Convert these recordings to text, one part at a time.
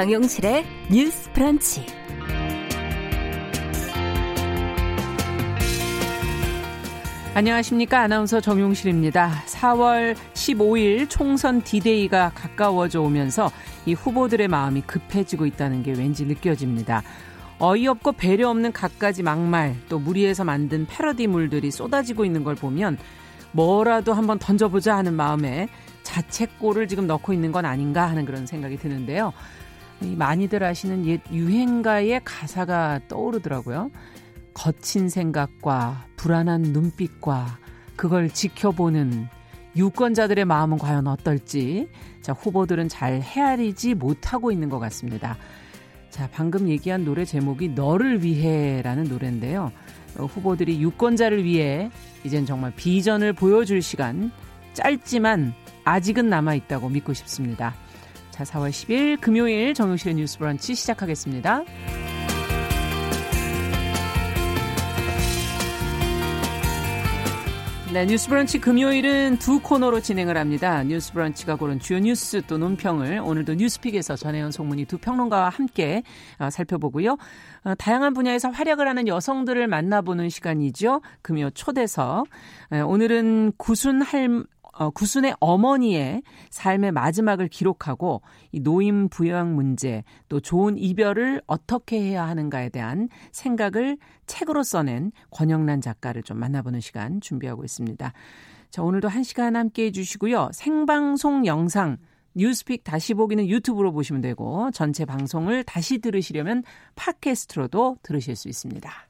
정용실의 뉴스 브런치. 안녕하십니까. 아나운서 정용실입니다. 4월 15일 총선 디데이가 가까워져 오면서 이 후보들의 마음이 급해지고 있다는 게 왠지 느껴집니다. 어이없고 배려 없는 갖가지 막말 또 무리해서 만든 패러디물들이 쏟아지고 있는 걸 보면 뭐라도 한번 던져보자 하는 마음에 자책골을 지금 넣고 있는 건 아닌가 하는 그런 생각이 드는데요. 많이들 아시는 옛 유행가의 가사가 떠오르더라고요. 거친 생각과 불안한 눈빛과 그걸 지켜보는 유권자들의 마음은 과연 어떨지 자 후보들은 잘 헤아리지 못하고 있는 것 같습니다. 자 방금 얘기한 노래 제목이 너를 위해라는 노래인데요. 어, 후보들이 유권자를 위해 이젠 정말 비전을 보여줄 시간 짧지만 아직은 남아 있다고 믿고 싶습니다. 자 4월 10일 금요일 정용실의 뉴스 브런치 시작하겠습니다. 네, 뉴스 브런치 금요일은 두 코너로 진행을 합니다. 뉴스 브런치가 고른 주요 뉴스 또 논평을 오늘도 뉴스픽에서 전혜연 송문희 두 평론가와 함께 어, 살펴보고요. 어, 다양한 분야에서 활약을 하는 여성들을 만나보는 시간이죠. 금요 초대석. 오늘은 구순 할 어, 구순의 어머니의 삶의 마지막을 기록하고 이 노인 부양 문제 또 좋은 이별을 어떻게 해야 하는가에 대한 생각을 책으로 써낸 권영란 작가를 좀 만나보는 시간 준비하고 있습니다. 자, 오늘도 한 시간 함께 해주시고요. 생방송 영상 뉴스픽 다시 보기는 유튜브로 보시면 되고 전체 방송을 다시 들으시려면 팟캐스트로도 들으실 수 있습니다.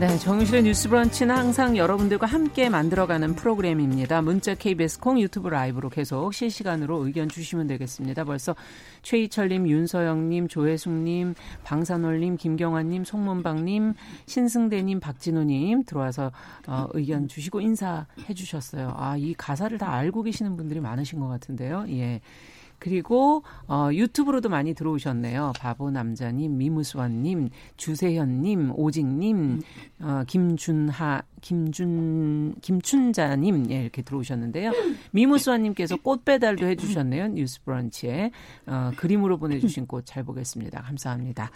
네, 정용실의 뉴스 브런치는 항상 여러분들과 함께 만들어가는 프로그램입니다. 문자 KBS 콩 유튜브 라이브로 계속 실시간으로 의견 주시면 되겠습니다. 벌써 최희철님, 윤서영님, 조혜숙님, 방산월님, 김경환님, 송문방님, 신승대님, 박진호님 들어와서 어, 의견 주시고 인사해 주셨어요. 아, 이 가사를 다 알고 계시는 분들이 많으신 것 같은데요. 예. 그리고 어, 유튜브로도 많이 들어오셨네요. 바보 남자님, 미무수원님, 주세현님, 오직님, 어, 김준하, 김준, 김춘자님 예, 이렇게 들어오셨는데요. 미무수원님께서 꽃 배달도 해주셨네요. 뉴스브런치에 어, 그림으로 보내주신 꽃 잘 보겠습니다. 감사합니다.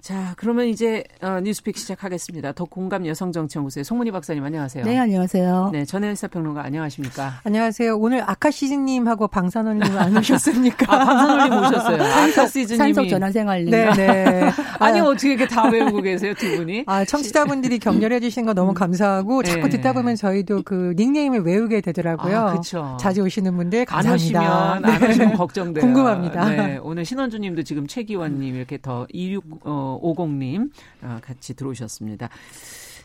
자, 그러면 이제 어, 뉴스픽 시작하겠습니다. 더 공감 여성정치연구소의 송문희 박사님 안녕하세요. 네, 안녕하세요. 네, 전혜연 사평론가 안녕하십니까? 안녕하세요. 오늘 아카시즈님하고 방산월님 안 오셨습니까? 아, 방산월님 오셨어요. 아카시즈님이 산속 전환생활님. 네, 네. 아니 어떻게 이렇게 다 외우고 계세요, 두 분이? 아, 청취자분들이 격려해 주신 거 너무 감사하고 자꾸 네. 듣다 보면 저희도 그 닉네임을 외우게 되더라고요. 아, 그렇죠. 자주 오시는 분들 감사합니다. 안 오시면 안 오시면 걱정돼요. 궁금합니다. 네, 오늘 신원주님도 지금 최기원님 이렇게 더 26 어, 50님 어, 같이 들어오셨습니다.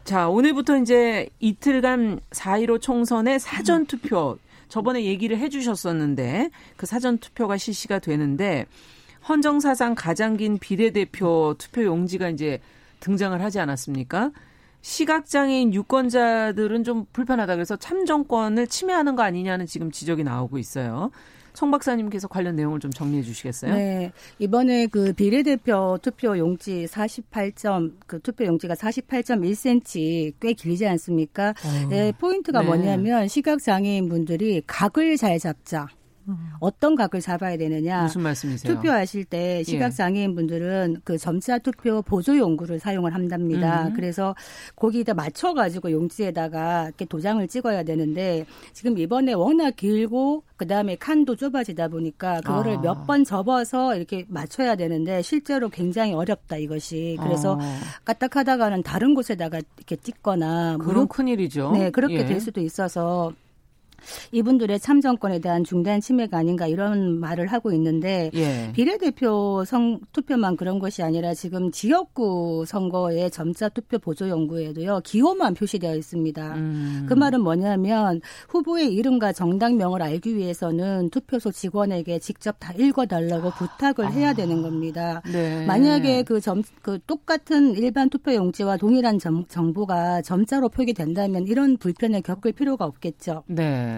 자, 오늘부터 이제 이틀간 4.15 총선의 사전투표, 저번에 얘기를 해 주셨었는데, 그 사전투표가 실시가 되는데, 헌정사상 가장 긴 비례대표 투표 용지가 이제 등장을 하지 않았습니까? 시각장애인 유권자들은 좀 불편하다 그래서 참정권을 침해하는 거 아니냐는 지금 지적이 나오고 있어요. 송 박사님께서 관련 내용을 좀 정리해 주시겠어요? 네. 이번에 그 비례대표 투표 용지 48점, 그 투표 용지가 48.1cm 꽤 길지 않습니까? 어. 네, 포인트가 네. 뭐냐면 시각 장애인 분들이 각을 잘 잡자. 어떤 각을 잡아야 되느냐. 무슨 말씀이세요? 투표하실 때 예. 시각장애인 분들은 그 점자 투표 보조 용구를 사용을 한답니다. 음. 그래서 거기다 맞춰가지고 용지에다가 이렇게 도장을 찍어야 되는데 지금 이번에 워낙 길고 그 다음에 칸도 좁아지다 보니까 그거를 아. 몇번 접어서 이렇게 맞춰야 되는데 실제로 굉장히 어렵다 이것이. 그래서 아. 까딱하다가는 다른 곳에다가 이렇게 찍거나 그런 큰 일이죠. 네, 그렇게 예. 될 수도 있어서 이분들의 참정권에 대한 중대한 침해가 아닌가 이런 말을 하고 있는데 예. 비례대표 성 투표만 그런 것이 아니라 지금 지역구 선거의 점자 투표 보조 연구에도요 기호만 표시되어 있습니다. 음. 그 말은 뭐냐면 후보의 이름과 정당명을 알기 위해서는 투표소 직원에게 직접 다 읽어달라고 부탁을 해야 아. 되는 겁니다. 네. 만약에 그 점 그 똑같은 일반 투표 용지와 동일한 점, 정보가 점자로 표기된다면 이런 불편을 겪을 필요가 없겠죠. 네.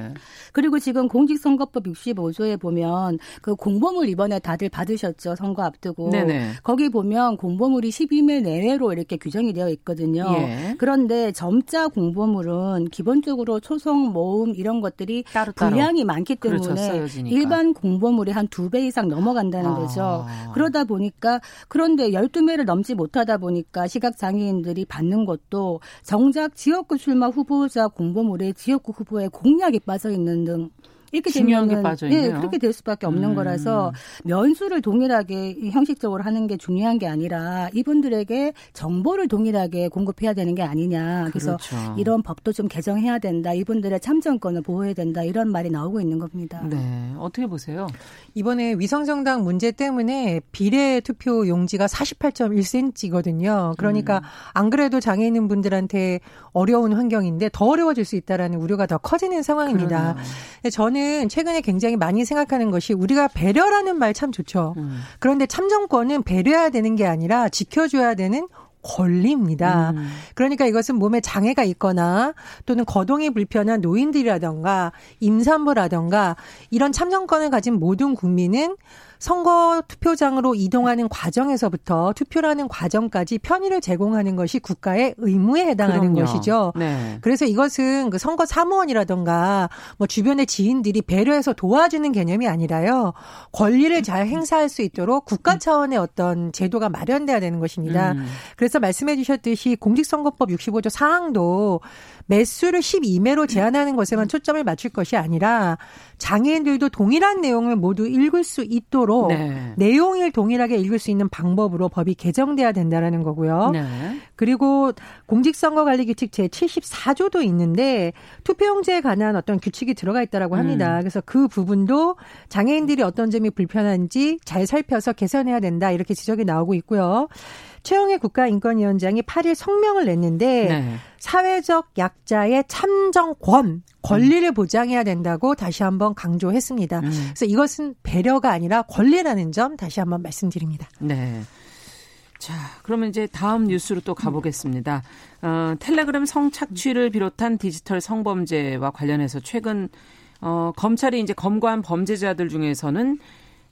그리고 지금 공직선거법 65조에 보면 그 공보물 이번에 다들 받으셨죠. 선거 앞두고. 네네. 거기 보면 공보물이 12매 내외로 이렇게 규정이 되어 있거든요. 예. 그런데 점자 공보물은 기본적으로 초성, 모음 이런 것들이 따로, 분량이 많기 그렇죠. 때문에 그렇죠. 일반 공보물이 한 두 배 이상 넘어간다는 아. 거죠. 그러다 보니까 그런데 12매를 넘지 못하다 보니까 시각장애인들이 받는 것도 정작 지역구 출마 후보자 공보물에 지역구 후보의 공약이 빠져 있는 등 이렇게 되면 네, 그렇게 될 수밖에 없는 음. 거라서 면수를 동일하게 형식적으로 하는 게 중요한 게 아니라 이분들에게 정보를 동일하게 공급해야 되는 게 아니냐. 그래서 그렇죠. 이런 법도 좀 개정해야 된다. 이분들의 참정권을 보호해야 된다. 이런 말이 나오고 있는 겁니다. 네, 어떻게 보세요? 이번에 위성정당 문제 때문에 비례 투표 용지가 48.1cm거든요. 그러니까 음. 안 그래도 장애 있는 분들한테 어려운 환경인데 더 어려워질 수 있다라는 우려가 더 커지는 상황입니다. 저는 저는 최근에 굉장히 많이 생각하는 것이 우리가 배려라는 말 참 좋죠. 음. 그런데 참정권은 배려해야 되는 게 아니라 지켜줘야 되는 권리입니다. 음. 그러니까 이것은 몸에 장애가 있거나 또는 거동이 불편한 노인들이라던가 임산부라던가 이런 참정권을 가진 모든 국민은 선거 투표장으로 이동하는 과정에서부터 투표라는 과정까지 편의를 제공하는 것이 국가의 의무에 해당하는 그럼요. 것이죠. 네. 그래서 이것은 그 선거 사무원이라던가 뭐 주변의 지인들이 배려해서 도와주는 개념이 아니라요. 권리를 잘 행사할 수 있도록 국가 차원의 어떤 제도가 마련돼야 되는 것입니다. 음. 그래서 말씀해 주셨듯이 공직선거법 65조 사항도 매수를 12매로 제한하는 것에만 초점을 맞출 것이 아니라 장애인들도 동일한 내용을 모두 읽을 수 있도록 네. 내용을 동일하게 읽을 수 있는 방법으로 법이 개정돼야 된다라는 거고요. 네. 그리고 공직선거관리규칙 제 74조도 있는데 투표용지에 관한 어떤 규칙이 들어가 있다라고 합니다. 음. 그래서 그 부분도 장애인들이 어떤 점이 불편한지 잘 살펴서 개선해야 된다 이렇게 지적이 나오고 있고요. 최영애 국가인권위원장이 8일 성명을 냈는데 네. 사회적 약자의 참정권 권리를 보장해야 된다고 다시 한번 강조했습니다. 음. 그래서 이것은 배려가 아니라 권리라는 점 다시 한번 말씀드립니다. 네. 자, 그러면 이제 다음 뉴스로 또 가보겠습니다. 어, 텔레그램 성착취를 비롯한 디지털 성범죄와 관련해서 최근 어, 검찰이 이제 검거한 범죄자들 중에서는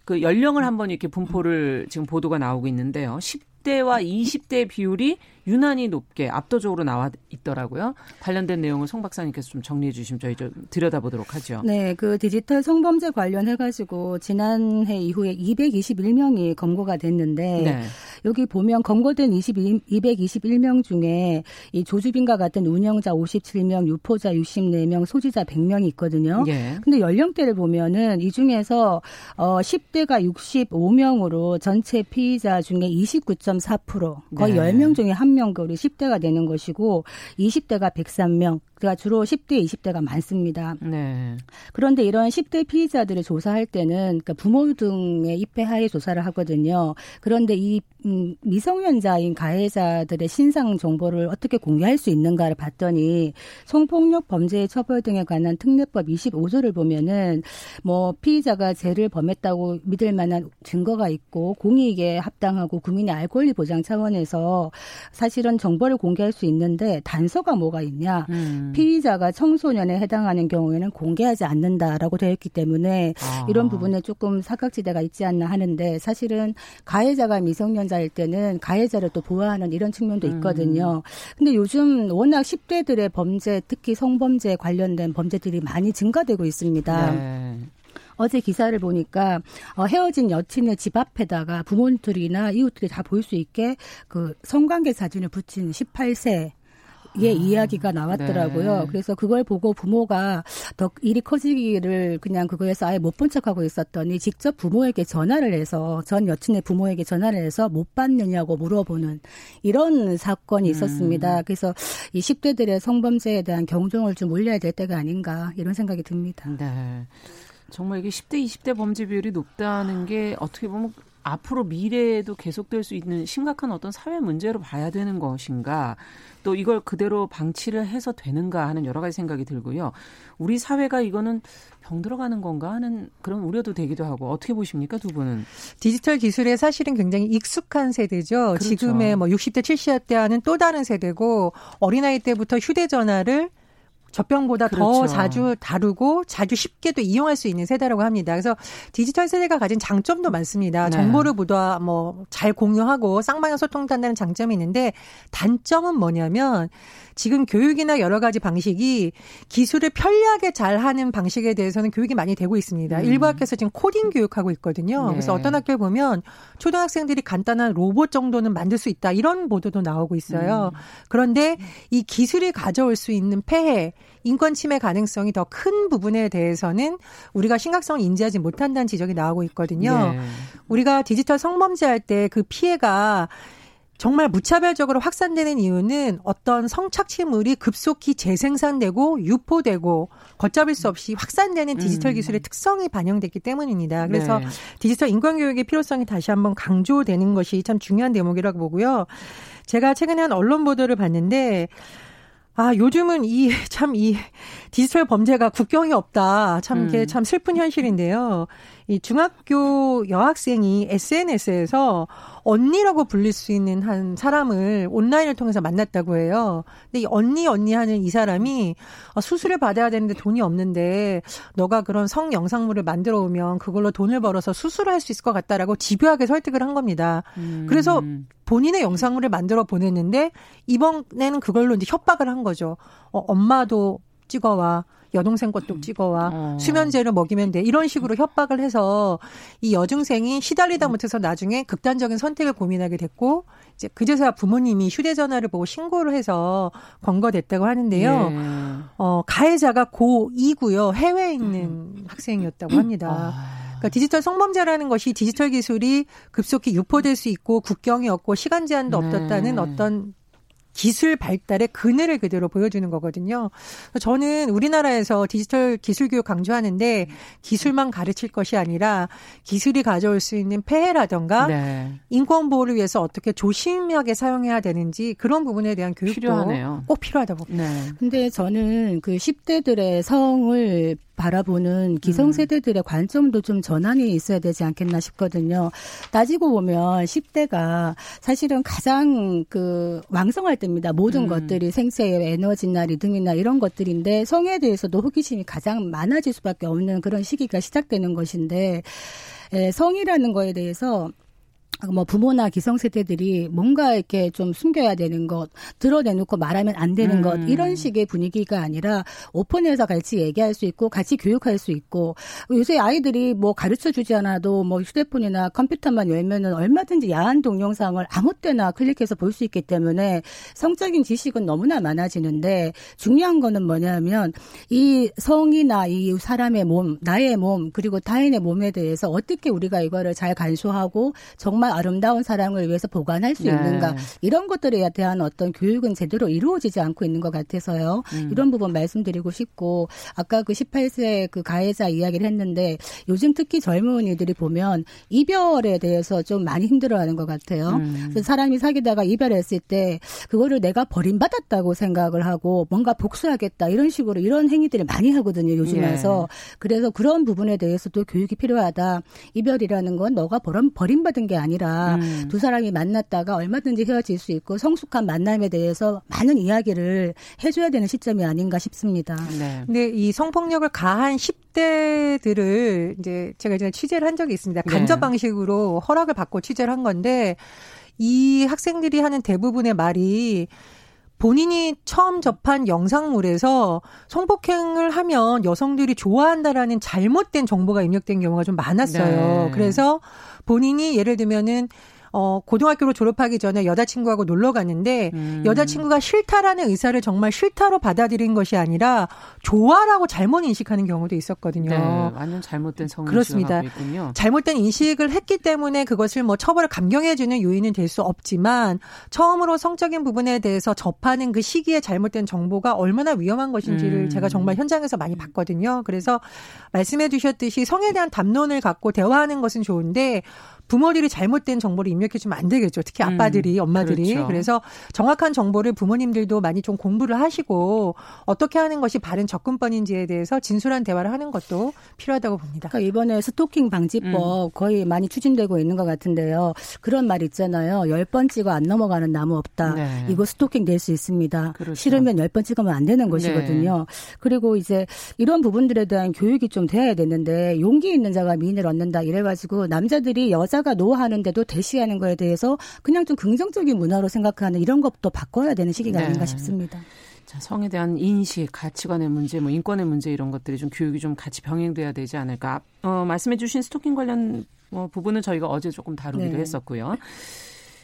그 연령을 한번 이렇게 분포를 지금 보도가 나오고 있는데요. 10 대와 20대 비율이 유난히 높게 압도적으로 나와 있더라고요. 관련된 내용을 송 박사님께서 좀 정리해 주시면 저희 좀 들여다보도록 하죠. 네, 그 디지털 성범죄 관련해 가지고 지난해 이후에 221명이 검거가 됐는데 네. 여기 보면 검거된 22, 221명 중에 이 조주빈과 같은 운영자 57명, 유포자 64명, 소지자 100명이 있거든요. 예. 근데 연령대를 보면은 이 중에서 어 10대가 65명으로 전체 피의자 중에 29.4% 거의 네. 10명 중에 한 1명가 우리 10대가 되는 것이고 20대가 103명, 그러니까 주로 10대, 20대가 많습니다. 네. 그런데 이런 10대 피의자들을 조사할 때는 그러니까 부모 등의 입회하에 조사를 하거든요. 그런데 이 음, 미성년자인 가해자들의 신상 정보를 어떻게 공개할 수 있는가를 봤더니 성폭력 범죄 처벌 등에 관한 특례법 25조를 보면은 뭐 피의자가 죄를 범했다고 믿을 만한 증거가 있고 공익에 합당하고 국민의 알 권리 보장 차원에서 사실은 정보를 공개할 수 있는데 단서가 뭐가 있냐? 음. 피의자가 청소년에 해당하는 경우에는 공개하지 않는다라고 되어 있기 때문에 아. 이런 부분에 조금 사각지대가 있지 않나 하는데 사실은 가해자가 미성년자일 때는 가해자를 또 보호하는 이런 측면도 음. 있거든요. 음. 근데 요즘 워낙 10대들의 범죄 특히 성범죄 관련된 범죄들이 많이 증가되고 있습니다. 네. 어제 기사를 보니까 어, 헤어진 여친의 집 앞에다가 부모들이나 이웃들이 다 볼 수 있게 그 성관계 사진을 붙인 18세 음. 이야기가 나왔더라고요. 네. 그래서 그걸 보고 부모가 더 일이 커지기를 그냥 그거에서 아예 못 본 척하고 있었더니 직접 부모에게 전화를 해서 전 여친의 부모에게 전화를 해서 못 받느냐고 물어보는 이런 사건이 음. 있었습니다. 음. 그래서 이 10대들의 성범죄에 대한 경종을 좀 올려야 될 때가 아닌가 이런 생각이 듭니다. 네. 정말 이게 10대, 20대 범죄 비율이 높다는 게 어떻게 보면 앞으로 미래에도 계속될 수 있는 심각한 어떤 사회 문제로 봐야 되는 것인가 또 이걸 그대로 방치를 해서 되는가 하는 여러 가지 생각이 들고요. 우리 사회가 이거는 병 들어가는 건가 하는 그런 우려도 되기도 하고 어떻게 보십니까 두 분은? 디지털 기술에 사실은 굉장히 익숙한 세대죠. 그렇죠. 지금의 뭐 60대 70대와는 또 다른 세대고 어린아이 때부터 휴대전화를 젖병보다 그렇죠. 더 자주 다루고 자주 쉽게도 이용할 수 있는 세대라고 합니다. 그래서 디지털 세대가 가진 장점도 많습니다. 네. 정보를 보다 뭐 잘 공유하고 쌍방향 소통한다는 장점이 있는데 단점은 뭐냐면 지금 교육이나 여러 가지 방식이 기술을 편리하게 잘 하는 방식에 대해서는 교육이 많이 되고 있습니다. 음. 일부 학교에서 지금 코딩 교육하고 있거든요. 네. 그래서 어떤 학교에 보면 초등학생들이 간단한 로봇 정도는 만들 수 있다 이런 보도도 나오고 있어요. 음. 그런데 이 기술이 가져올 수 있는 폐해, 인권 침해 가능성이 더 큰 부분에 대해서는 우리가 심각성을 인지하지 못한다는 지적이 나오고 있거든요. 네. 우리가 디지털 성범죄 할 때 그 피해가 정말 무차별적으로 확산되는 이유는 어떤 성착취물이 급속히 재생산되고 유포되고 걷잡을 수 없이 확산되는 디지털 음. 기술의 음. 특성이 반영됐기 때문입니다. 그래서 네. 디지털 인권 교육의 필요성이 다시 한번 강조되는 것이 참 중요한 대목이라고 보고요. 제가 최근에 한 언론 보도를 봤는데 아, 요즘은 이, 참, 이 디지털 범죄가 국경이 없다. 참, 이게 음. 참 슬픈 현실인데요. 이 중학교 여학생이 SNS에서 언니라고 불릴 수 있는 한 사람을 온라인을 통해서 만났다고 해요. 근데 이 언니 언니 하는 이 사람이 아, 수술을 받아야 되는데 돈이 없는데 너가 그런 성 영상물을 만들어 오면 그걸로 돈을 벌어서 수술을 할 수 있을 것 같다라고 집요하게 설득을 한 겁니다. 음. 그래서 본인의 영상물을 만들어 보냈는데 이번에는 그걸로 이제 협박을 한 거죠. 어, 엄마도 찍어와. 여동생 것도 음. 찍어와 어. 수면제를 먹이면 돼 이런 식으로 협박을 해서 이 여중생이 시달리다 음. 못해서 나중에 극단적인 선택을 고민하게 됐고 이제 그제서야 부모님이 휴대전화를 보고 신고를 해서 권고됐다고 하는데요. 네. 어 가해자가 고2고요 해외에 있는 음. 학생이었다고 합니다. 아. 그러니까 디지털 성범죄라는 것이 디지털 기술이 급속히 유포될 수 있고 국경이 없고 시간 제한도 네. 없었다는 어떤 기술 발달의 그늘을 그대로 보여주는 거거든요. 저는 우리나라에서 디지털 기술 교육 강조하는데 기술만 가르칠 것이 아니라 기술이 가져올 수 있는 폐해라던가 네. 인권 보호를 위해서 어떻게 조심하게 사용해야 되는지 그런 부분에 대한 교육도 필요하네요. 꼭 필요하다고 봅니다. 네. 근데 저는 그 10대들의 성을 바라보는 기성세대들의 음. 관점도 좀 전환이 있어야 되지 않겠나 싶거든요. 따지고 보면 10대가 사실은 가장 그 왕성할 때입니다. 모든 음. 것들이 생체의 에너지나 리듬이나 이런 것들인데 성에 대해서도 호기심이 가장 많아질 수밖에 없는 그런 시기가 시작되는 것인데 에, 성이라는 거에 대해서 뭐 부모나 기성세대들이 뭔가 이렇게 좀 숨겨야 되는 것, 드러내놓고 말하면 안 되는 음. 것, 이런 식의 분위기가 아니라 오픈해서 같이 얘기할 수 있고 같이 교육할 수 있고 요새 아이들이 뭐 가르쳐 주지 않아도 뭐 휴대폰이나 컴퓨터만 열면은 얼마든지 야한 동영상을 아무 때나 클릭해서 볼 수 있기 때문에 성적인 지식은 너무나 많아지는데 중요한 거는 뭐냐면 이 성이나 이 사람의 몸, 나의 몸, 그리고 타인의 몸에 대해서 어떻게 우리가 이거를 잘 간수하고 정말 아름다운 사랑을 위해서 보관할 수 네. 있는가 이런 것들에 대한 어떤 교육은 제대로 이루어지지 않고 있는 것 같아서요. 음. 이런 부분 말씀드리고 싶고 아까 그 18세 그 가해자 이야기를 했는데 요즘 특히 젊은이들이 보면 이별에 대해서 좀 많이 힘들어하는 것 같아요. 음. 그래서 사람이 사귀다가 이별했을 때 그거를 내가 버림받았다고 생각을 하고 뭔가 복수하겠다 이런 식으로 이런 행위들을 많이 하거든요 요즘 에서 예. 그래서 그런 부분에 대해서도 교육이 필요하다. 이별이라는 건 너가 버림, 버림받은 게 아니라 아니라 음. 두 사람이 만났다가 얼마든지 헤어질 수 있고 성숙한 만남에 대해서 많은 이야기를 해줘야 되는 시점이 아닌가 싶습니다. 네. 근데 이 성폭력을 가한 10대들을 이제 제가 이제 취재를 한 적이 있습니다. 네. 간접 방식으로 허락을 받고 취재를 한 건데 이 학생들이 하는 대부분의 말이 본인이 처음 접한 영상물에서 성폭행을 하면 여성들이 좋아한다라는 잘못된 정보가 입력된 경우가 좀 많았어요. 네. 그래서 본인이 예를 들면은 어, 고등학교로 졸업하기 전에 여자친구하고 놀러 갔는데 음. 여자친구가 싫다라는 의사를 정말 싫다로 받아들인 것이 아니라 좋아라고 잘못 인식하는 경우도 있었거든요. 네, 완전 잘못된 성인식을 그렇습니다. 있군요. 잘못된 인식을 했기 때문에 그것을 뭐 처벌을 감경해주는 요인은 될 수 없지만 처음으로 성적인 부분에 대해서 접하는 그 시기에 잘못된 정보가 얼마나 위험한 것인지를 음. 제가 정말 현장에서 많이 봤거든요. 그래서 말씀해 주셨듯이 성에 대한 담론을 갖고 대화하는 것은 좋은데 부모들이 잘못된 정보를 입력해주면 안 되겠죠. 특히 음, 아빠들이, 음, 엄마들이. 그렇죠. 그래서 정확한 정보를 부모님들도 많이 좀 공부를 하시고 어떻게 하는 것이 바른 접근법인지에 대해서 진솔한 대화를 하는 것도 필요하다고 봅니다. 그러니까 이번에 스토킹 방지법 음. 거의 많이 추진되고 있는 것 같은데요. 그런 말 있잖아요. 열 번 찍어 안 넘어가는 나무 없다. 네. 이거 스토킹 될 수 있습니다. 그렇죠. 싫으면 열 번 찍으면 안 되는 것이거든요. 네. 그리고 이제 이런 부분들에 대한 교육이 좀 돼야 되는데 용기 있는 자가 미인을 얻는다 이래가지고 남자들이 여자 여자가 노하는데도 대시하는 거에 대해서 그냥 좀 긍정적인 문화로 생각하는 이런 것도 바꿔야 되는 시기가 네. 아닌가 싶습니다. 자, 성에 대한 인식, 가치관의 문제, 뭐 인권의 문제 이런 것들이 좀 교육이 좀 같이 병행돼야 되지 않을까. 어, 말씀해 주신 스토킹 관련 뭐 부분은 저희가 어제 조금 다루기도 네. 했었고요.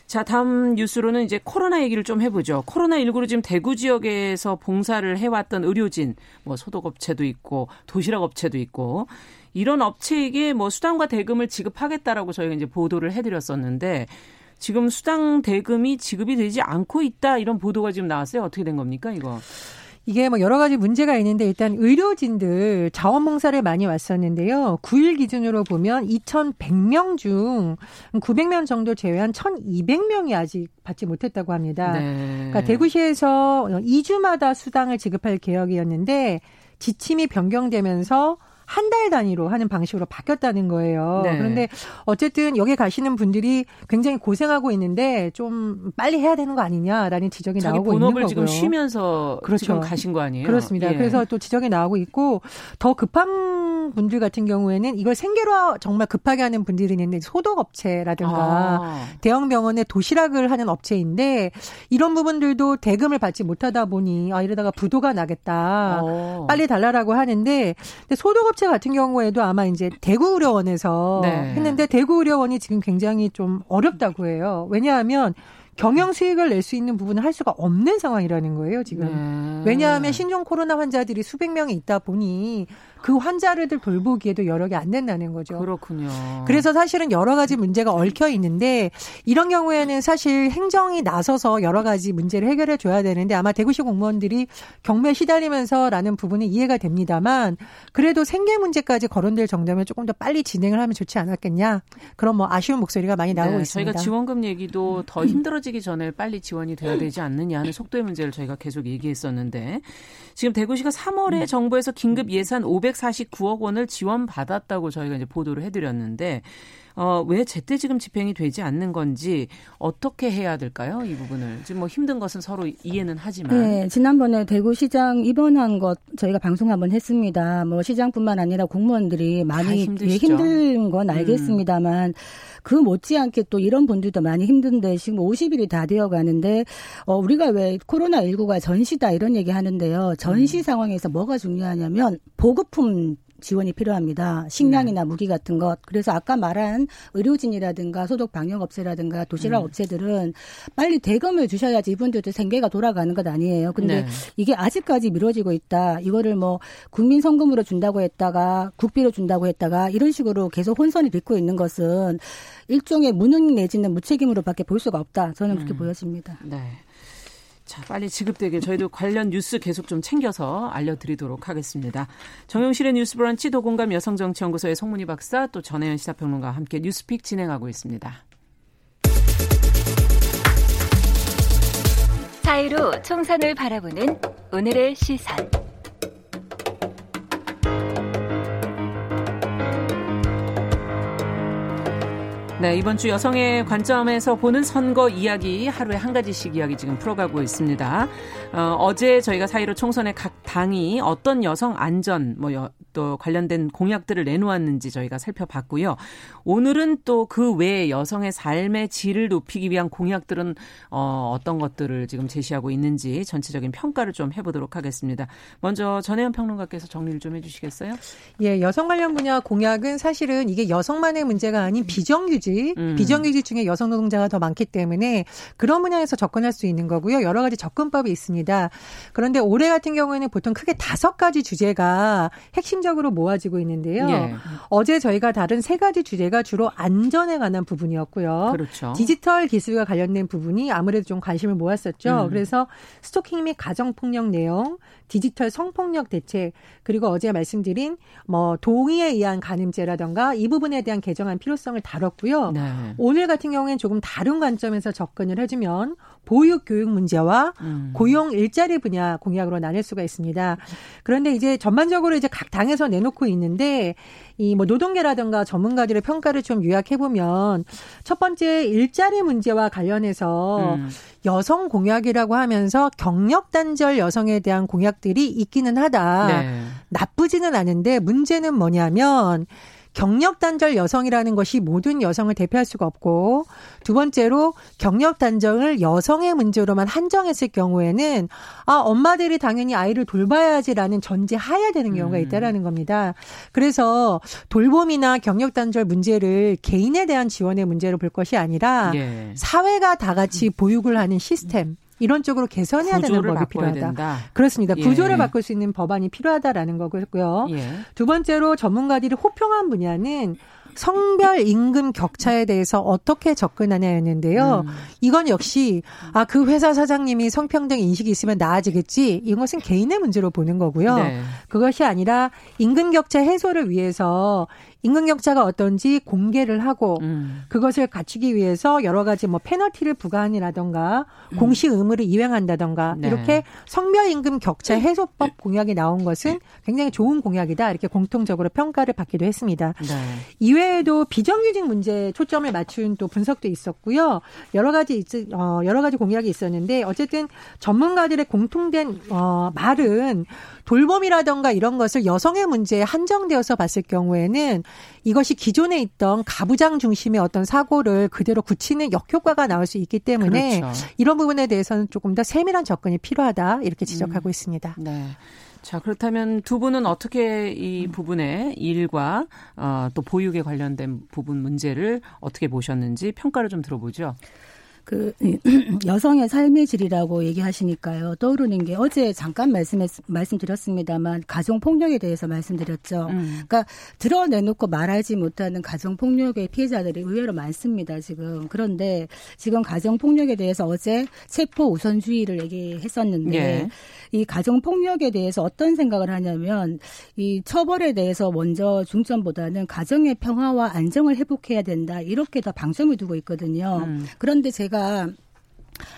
자, 다음 뉴스로는 이제 코로나 얘기를 좀 해보죠. 코로나19로 지금 대구 지역에서 봉사를 해왔던 의료진, 뭐 소독업체도 있고, 도시락 업체도 있고, 이런 업체에게 뭐 수당과 대금을 지급하겠다라고 저희가 이제 보도를 해드렸었는데 지금 수당 대금이 지급이 되지 않고 있다 이런 보도가 지금 나왔어요. 어떻게 된 겁니까 이거? 이게 뭐 여러 가지 문제가 있는데 일단 의료진들 자원봉사를 많이 왔었는데요. 9일 기준으로 보면 2,100명 중 900명 정도 제외한 1,200명이 아직 받지 못했다고 합니다. 네. 그러니까 대구시에서 2주마다 수당을 지급할 계획이었는데 지침이 변경되면서 한 달 단위로 하는 방식으로 바뀌었다는 거예요. 네. 그런데 어쨌든 여기 가시는 분들이 굉장히 고생하고 있는데 좀 빨리 해야 되는 거 아니냐라는 지적이 나오고 있는 거고요. 지금 쉬면서 그렇죠. 지금 가신 거 아니에요? 그렇습니다. 예. 그래서 또 지적이 나오고 있고 더 급한 분들 같은 경우에는 이걸 생계로 정말 급하게 하는 분들이 있는데 소독업체라든가 아. 대형 병원에 도시락을 하는 업체인데 이런 부분들도 대금을 받지 못하다 보니 아 이러다가 부도가 나겠다. 어. 빨리 달라라고 하는데 근데 소독업 사업체 같은 경우에도 아마 이제 대구의료원에서 네. 했는데 대구의료원이 지금 굉장히 좀 어렵다고 해요. 왜냐하면 경영 수익을 낼 수 있는 부분을 할 수가 없는 상황이라는 거예요, 지금. 네. 왜냐하면 신종 코로나 환자들이 수백 명이 있다 보니 그 환자들을 돌보기에도 여력이 안 된다는 거죠. 그렇군요. 그래서 사실은 여러 가지 문제가 얽혀 있는데 이런 경우에는 사실 행정이 나서서 여러 가지 문제를 해결해 줘야 되는데 아마 대구시 공무원들이 경매에 시달리면서라는 부분은 이해가 됩니다만 그래도 생계 문제까지 거론될 정도면 조금 더 빨리 진행을 하면 좋지 않았겠냐 그런 뭐 아쉬운 목소리가 많이 나오고 네, 있습니다. 저희가 지원금 얘기도 더 힘들어지기 전에 빨리 지원이 돼야 되지 않느냐 하는 속도의 문제를 저희가 계속 얘기했었는데 지금 대구시가 3월에 정부에서 긴급 예산 549억 원을 지원받았다고 저희가 이제 보도를 해드렸는데 어, 왜 제때 지금 집행이 되지 않는 건지 어떻게 해야 될까요? 이 부분을. 지금 뭐 힘든 것은 서로 이해는 하지만. 네, 지난번에 대구시장 입원한 것 저희가 방송 한번 했습니다. 뭐 시장뿐만 아니라 공무원들이 많이 힘든 건 음. 알겠습니다만 음. 그 못지않게 또 이런 분들도 많이 힘든데 지금 50일이 다 되어 가는데 어 우리가 왜 코로나 19가 전시다 이런 얘기 하는데요. 전시 음. 상황에서 뭐가 중요하냐면 보급품 지원이 필요합니다. 식량이나 네. 무기 같은 것. 그래서 아까 말한 의료진이라든가 소독 방역 업체라든가 도시락 음. 업체들은 빨리 대금을 주셔야지 이분들도 생계가 돌아가는 것 아니에요. 근데 네. 이게 아직까지 미뤄지고 있다. 이거를 뭐 국민 성금으로 준다고 했다가 국비로 준다고 했다가 이런 식으로 계속 혼선이 빚고 있는 것은 일종의 무능 내지는 무책임으로밖에 볼 수가 없다. 저는 그렇게 음. 보여집니다. 네. 자, 빨리 지급되길 저희도 관련 뉴스 계속 좀 챙겨서 알려드리도록 하겠습니다. 정용실의 뉴스 브런치 도공감 여성정치연구소의 송문희 박사 또 전혜연 시사평론가와 함께 뉴스픽 진행하고 있습니다. 사이로 총선을 바라보는 오늘의 시선. 네, 이번 주 여성의 관점에서 보는 선거 이야기 하루에 한 가지씩 이야기 지금 풀어가고 있습니다. 어, 제 저희가 사이로 총선의 각 당이 어떤 여성 안전 뭐 또 관련된 공약들을 내놓았는지 저희가 살펴봤고요. 오늘은 또 그 외에 여성의 삶의 질을 높이기 위한 공약들은 어, 어떤 것들을 지금 제시하고 있는지 전체적인 평가를 좀 해보도록 하겠습니다. 먼저 전혜연 평론가께서 정리를 좀 해주시겠어요? 예, 여성 관련 분야 공약은 사실은 이게 여성만의 문제가 아닌 비정규직, 음. 비정규직 중에 여성 노동자가 더 많기 때문에 그런 분야에서 접근할 수 있는 거고요. 여러 가지 접근법이 있습니다. 그런데 올해 같은 경우에는 보통 크게 다섯 가지 주제가 핵심적으로 모아지고 있는데요. 예. 어제 저희가 다른 세 가지 주제가 주로 안전에 관한 부분이었고요. 그렇죠. 디지털 기술과 관련된 부분이 아무래도 좀 관심을 모았었죠. 음. 그래서 스토킹 및 가정폭력 내용, 디지털 성폭력 대책, 그리고 어제 말씀드린 뭐 동의에 의한 간음죄라던가 이 부분에 대한 개정안 필요성을 다뤘고요. 네. 오늘 같은 경우에는 조금 다른 관점에서 접근을 해주면 보육 교육 문제와 음. 고용 일자리 분야 공약으로 나눌 수가 있습니다. 그런데 이제 전반적으로 이제 각 당에서 내놓고 있는데 이 뭐 노동계라든가 전문가들의 평가를 좀 요약해 보면 첫 번째 일자리 문제와 관련해서 음. 여성 공약이라고 하면서 경력 단절 여성에 대한 공약들이 있기는 하다. 네. 나쁘지는 않은데 문제는 뭐냐면 경력 단절 여성이라는 것이 모든 여성을 대표할 수가 없고 두 번째로 경력 단절을 여성의 문제로만 한정했을 경우에는 아 엄마들이 당연히 아이를 돌봐야지라는 전제 하에 되는 경우가 음. 있다라는 겁니다. 그래서 돌봄이나 경력 단절 문제를 개인에 대한 지원의 문제로 볼 것이 아니라 예. 사회가 다 같이 보육을 하는 시스템 이런 쪽으로 개선해야 되는 법이 필요하다. 된다. 그렇습니다. 예. 구조를 바꿀 수 있는 법안이 필요하다라는 거고요. 예. 두 번째로 전문가들이 호평한 분야는 성별 임금 격차에 대해서 어떻게 접근하냐였는데요. 음. 이건 역시 아 그 회사 사장님이 성평등 인식이 있으면 나아지겠지. 이것은 개인의 문제로 보는 거고요. 네. 그것이 아니라 임금 격차 해소를 위해서 임금 격차가 어떤지 공개를 하고 음. 그것을 갖추기 위해서 여러 가지 뭐 페널티를 부과하니라던가 음. 공시 의무를 이행한다던가 네. 이렇게 성별 임금 격차 해소법 공약이 나온 것은 굉장히 좋은 공약이다 이렇게 공통적으로 평가를 받기도 했습니다. 네. 이외에도 비정규직 문제에 초점을 맞춘 또 분석도 있었고요. 여러 가지 어 여러 가지 공약이 있었는데 어쨌든 전문가들의 공통된 어 말은 돌봄이라던가 이런 것을 여성의 문제에 한정되어서 봤을 경우에는 이것이 기존에 있던 가부장 중심의 어떤 사고를 그대로 굳히는 역효과가 나올 수 있기 때문에 그렇죠. 이런 부분에 대해서는 조금 더 세밀한 접근이 필요하다 이렇게 지적하고 음. 있습니다. 네. 자, 그렇다면 두 분은 어떻게 이 부분의 일과 어, 또 보육에 관련된 부분 문제를 어떻게 보셨는지 평가를 좀 들어보죠. 그 여성의 삶의 질이라고 얘기하시니까요. 떠오르는 게 어제 잠깐 말씀했 말씀드렸습니다만 가정 폭력에 대해서 말씀드렸죠. 음. 그러니까 드러내놓고 말하지 못하는 가정 폭력의 피해자들이 의외로 많습니다. 지금 그런데 지금 가정 폭력에 대해서 어제 체포 우선주의를 얘기했었는데 예. 이 가정 폭력에 대해서 어떤 생각을 하냐면 이 처벌에 대해서 먼저 중점보다는 가정의 평화와 안정을 회복해야 된다 이렇게 더 방점을 두고 있거든요. 음. 그런데 제가 제가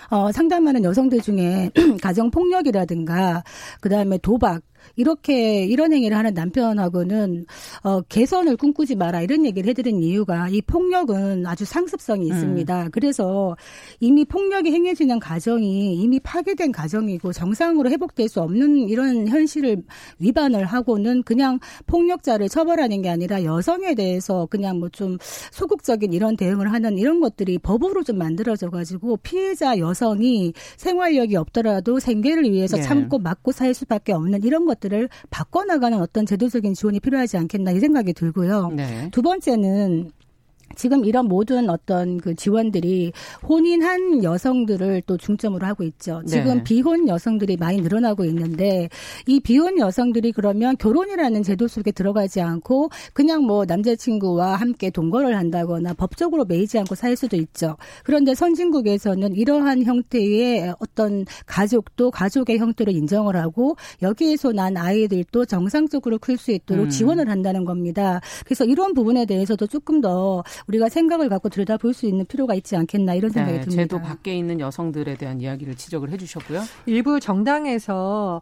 어, 상담하는 여성들 중에 가정 폭력이라든가 그 다음에 도박 이렇게 이런 행위를 하는 남편하고는 어, 개선을 꿈꾸지 마라 이런 얘기를 해드린 이유가 이 폭력은 아주 상습성이 음. 있습니다. 음. 그래서 이미 폭력이 행해지는 가정이 이미 파괴된 가정이고 정상으로 회복될 수 없는 이런 현실을 위반을 하고는 그냥 폭력자를 처벌하는 게 아니라 여성에 대해서 그냥 뭐 좀 소극적인 이런 대응을 하는 이런 것들이 법으로 좀 만들어져 가지고 피해자 여성이 생활력이 없더라도 생계를 위해서 네. 참고 맞고 살 수밖에 없는 이런 것들을 바꿔나가는 어떤 제도적인 지원이 필요하지 않겠나 이 생각이 들고요. 네. 두 번째는 지금 이런 모든 어떤 그 지원들이 혼인한 여성들을 또 중점으로 하고 있죠. 지금 네. 비혼 여성들이 많이 늘어나고 있는데 이 비혼 여성들이 그러면 결혼이라는 제도 속에 들어가지 않고 그냥 뭐 남자친구와 함께 동거를 한다거나 법적으로 매이지 않고 살 수도 있죠. 그런데 선진국에서는 이러한 형태의 어떤 가족도 가족의 형태로 인정을 하고 여기에서 난 아이들도 정상적으로 클 수 있도록 음. 지원을 한다는 겁니다. 그래서 이런 부분에 대해서도 조금 더 우리가 생각을 갖고 들여다볼 수 있는 필요가 있지 않겠나 이런 생각이 네, 듭니다. 제도 밖에 있는 여성들에 대한 이야기를 지적을 해주셨고요. 일부 정당에서 어,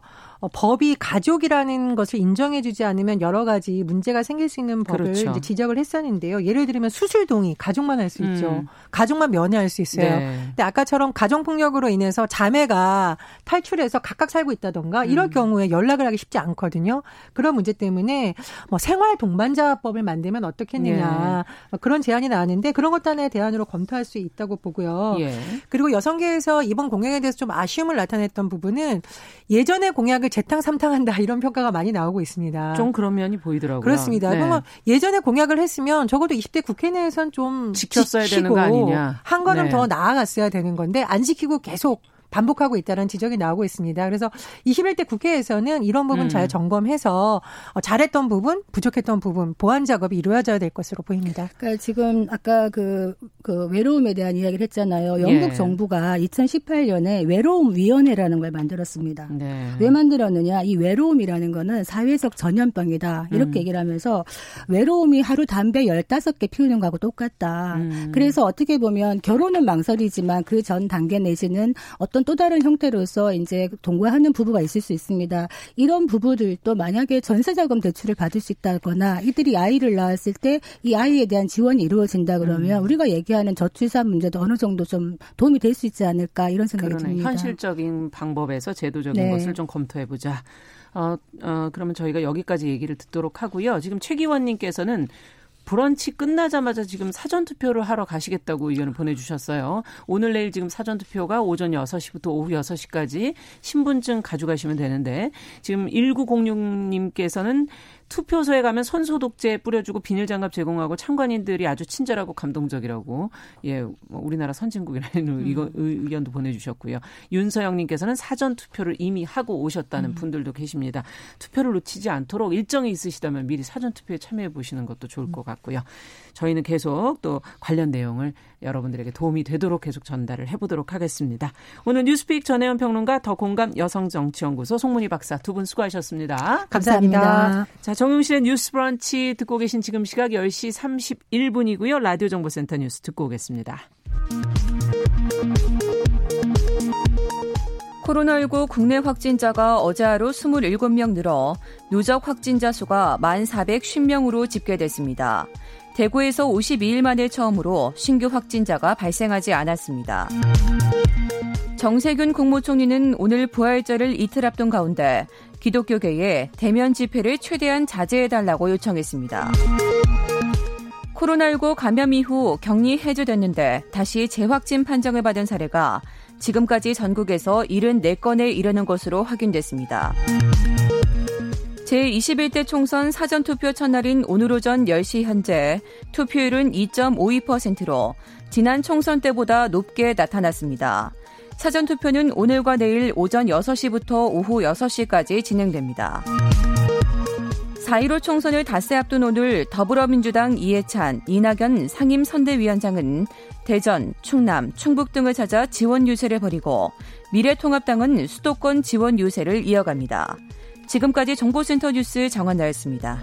법이 가족이라는 것을 인정해주지 않으면 여러 가지 문제가 생길 수 있는 법을 그렇죠. 이제 지적을 했었는데요. 예를 들면 수술 동의 가족만 할 수 있죠. 음. 가족만 면회할 수 있어요. 네. 근데 아까처럼 가정 폭력으로 인해서 자매가 탈출해서 각각 살고 있다던가 이럴 음. 경우에 연락을 하기 쉽지 않거든요. 그런 문제 때문에 뭐 생활 동반자법을 만들면 어떻겠느냐 예. 뭐 그런 제안이 나왔는데 그런 것도 하나의 대안으로 검토할 수 있다고 보고요. 예. 그리고 여성계에서 이번 공약에 대해서 좀 아쉬움을 나타냈던 부분은 예전의 공약을 재탕 삼탕한다 이런 평가가 많이 나오고 있습니다. 좀 그런 면이 보이더라고요. 그렇습니다. 네. 그러면 예전에 공약을 했으면 적어도 20대 국회 내에선 좀 지켰어야 되는 거 아니냐. 한 걸음 네. 더 나아갔어야 되는 건데 안 지키고 계속 반복하고 있다는 지적이 나오고 있습니다. 그래서 21대 국회에서는 이런 부분 음. 잘 점검해서 어, 잘했던 부분, 부족했던 부분 보완 작업이 이루어져야 될 것으로 보입니다. 그러니까 지금 아까 그, 그 외로움에 대한 이야기를 했잖아요. 영국 예. 정부가 2018년에 외로움 위원회라는 걸 만들었습니다. 네. 왜 만들었느냐? 이 외로움이라는 거는 사회적 전염병이다. 이렇게 음. 얘기를 하면서 외로움이 하루 담배 15개 피우는 거하고 똑같다. 음. 그래서 어떻게 보면 결혼은 망설이지만 그 전 단계 내지는 어떤 어떤 또 다른 형태로서 이제 동거하는 부부가 있을 수 있습니다. 이런 부부들도 만약에 전세자금 대출을 받을 수 있다거나 이들이 아이를 낳았을 때 이 아이에 대한 지원이 이루어진다 그러면 음. 우리가 얘기하는 저출산 문제도 어느 정도 좀 도움이 될 수 있지 않을까 이런 생각이 그러네. 듭니다. 현실적인 방법에서 제도적인 네. 것을 좀 검토해 보자. 어, 어, 그러면 저희가 여기까지 얘기를 듣도록 하고요. 지금 최 기원님께서는 브런치 끝나자마자 지금 사전 투표를 하러 가시겠다고 의견을 보내주셨어요. 오늘 내일 지금 사전 투표가 오전 6시부터 오후 6시까지 신분증 가져가시면 되는데 지금 1906님께서는 투표소에 가면 손소독제 뿌려주고 비닐장갑 제공하고 참관인들이 아주 친절하고 감동적이라고 예 뭐 우리나라 선진국이라는 음. 의견도 보내주셨고요. 윤서영님께서는 사전 투표를 이미 하고 오셨다는 음. 분들도 계십니다. 투표를 놓치지 않도록 일정이 있으시다면 미리 사전 투표에 참여해 보시는 것도 좋을 것 같고요. 저희는 계속 또 관련 내용을 여러분들에게 도움이 되도록 계속 전달을 해보도록 하겠습니다. 오늘 뉴스픽 전혜연 평론가 더 공감 여성정치연구소 송문희 박사 두 분 수고하셨습니다. 감사합니다. 감사합니다. 자, 정용실의 뉴스 브런치 듣고 계신 지금 시각 10시 31분이고요. 라디오 정보센터 뉴스 듣고 오겠습니다. 코로나19 국내 확진자가 어제 하루 27명 늘어 누적 확진자 수가 1,450명으로 집계됐습니다. 대구에서 52일 만에 처음으로 신규 확진자가 발생하지 않았습니다. 정세균 국무총리는 오늘 부활절을 이틀 앞둔 가운데 기독교계에 대면 집회를 최대한 자제해달라고 요청했습니다. 코로나19 감염 이후 격리 해제됐는데 다시 재확진 판정을 받은 사례가 지금까지 전국에서 74건에 이르는 것으로 확인됐습니다. 제21대 총선 사전투표 첫날인 오늘 오전 10시 현재 투표율은 2.52%로 지난 총선 때보다 높게 나타났습니다. 사전투표는 오늘과 내일 오전 6시부터 오후 6시까지 진행됩니다. 4.15 총선을 닷새 앞둔 오늘 더불어민주당 이해찬, 이낙연 상임선대위원장은 대전, 충남, 충북 등을 찾아 지원 유세를 벌이고 미래통합당은 수도권 지원 유세를 이어갑니다. 지금까지 정보센터 뉴스 정한나였습니다.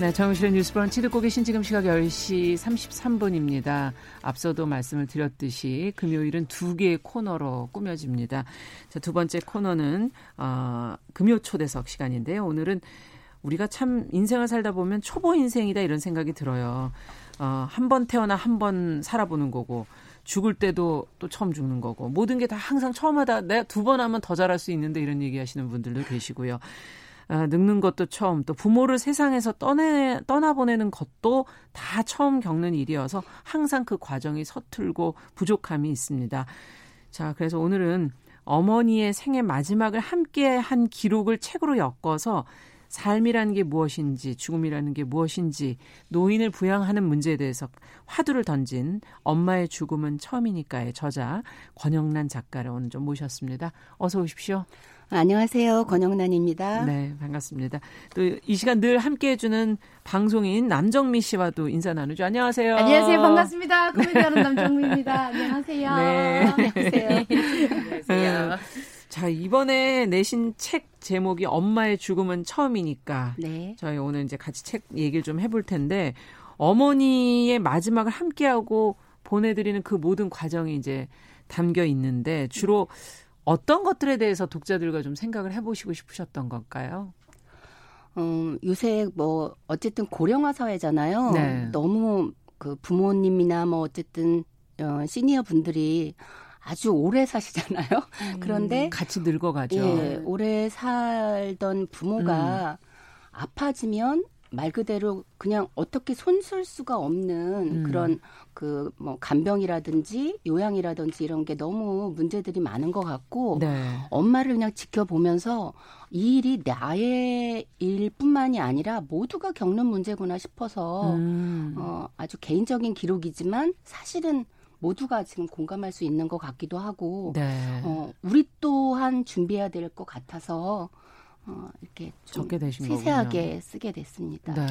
네, 정실의 뉴스 브런치 듣고 계신 지금 시각 10시 33분입니다. 앞서도 말씀을 드렸듯이 금요일은 두 개의 코너로 꾸며집니다. 자, 두 번째 코너는 어, 금요 초대석 시간인데요. 오늘은 우리가 참 인생을 살다 보면 초보 인생이다 이런 생각이 들어요. 어, 한 번 태어나 한 번 살아보는 거고 죽을 때도 또 처음 죽는 거고 모든 게 다 항상 처음 하다 내가 두 번 하면 더 잘할 수 있는데 이런 얘기 하시는 분들도 계시고요. 아, 늙는 것도 처음 또 부모를 세상에서 떠내 떠나보내는 것도 다 처음 겪는 일이어서 항상 그 과정이 서툴고 부족함이 있습니다. 자, 그래서 오늘은 어머니의 생애 마지막을 함께 한 기록을 책으로 엮어서 삶이라는 게 무엇인지, 죽음이라는 게 무엇인지, 노인을 부양하는 문제에 대해서 화두를 던진 엄마의 죽음은 처음이니까의 저자 권영란 작가를 오늘 좀 모셨습니다. 어서 오십시오. 안녕하세요. 권영란입니다. 네, 반갑습니다. 또 이 시간 늘 함께 해주는 방송인 남정미 씨와도 인사 나누죠. 안녕하세요. 안녕하세요. 반갑습니다. 코미디하는 남정미입니다. 안녕하세요. 네. 안녕하세요. 안녕하세요. 자, 이번에 내신 책 제목이 엄마의 죽음은 처음이니까. 네. 저희 오늘 이제 같이 책 얘기를 좀 해볼 텐데, 어머니의 마지막을 함께하고 보내드리는 그 모든 과정이 이제 담겨 있는데, 주로 어떤 것들에 대해서 독자들과 좀 생각을 해보시고 싶으셨던 걸까요? 음, 요새 뭐, 어쨌든 고령화 사회잖아요. 네. 너무 그 부모님이나 뭐 어쨌든, 어, 시니어 분들이 아주 오래 사시잖아요. 음, 그런데 같이 늙어가죠. 예, 오래 살던 부모가 음. 아파지면 말 그대로 그냥 어떻게 손쓸 수가 없는 음. 그런 그 뭐 간병이라든지 요양이라든지 이런 게 너무 문제들이 많은 것 같고 네. 엄마를 그냥 지켜보면서 이 일이 나의 일뿐만이 아니라 모두가 겪는 문제구나 싶어서 음. 어, 아주 개인적인 기록이지만 사실은 모두가 지금 공감할 수 있는 것 같기도 하고 네. 어, 우리 또한 준비해야 될 것 같아서 어, 이렇게 좀 적게 되신 세세하게 쓰게 됐습니다. 네.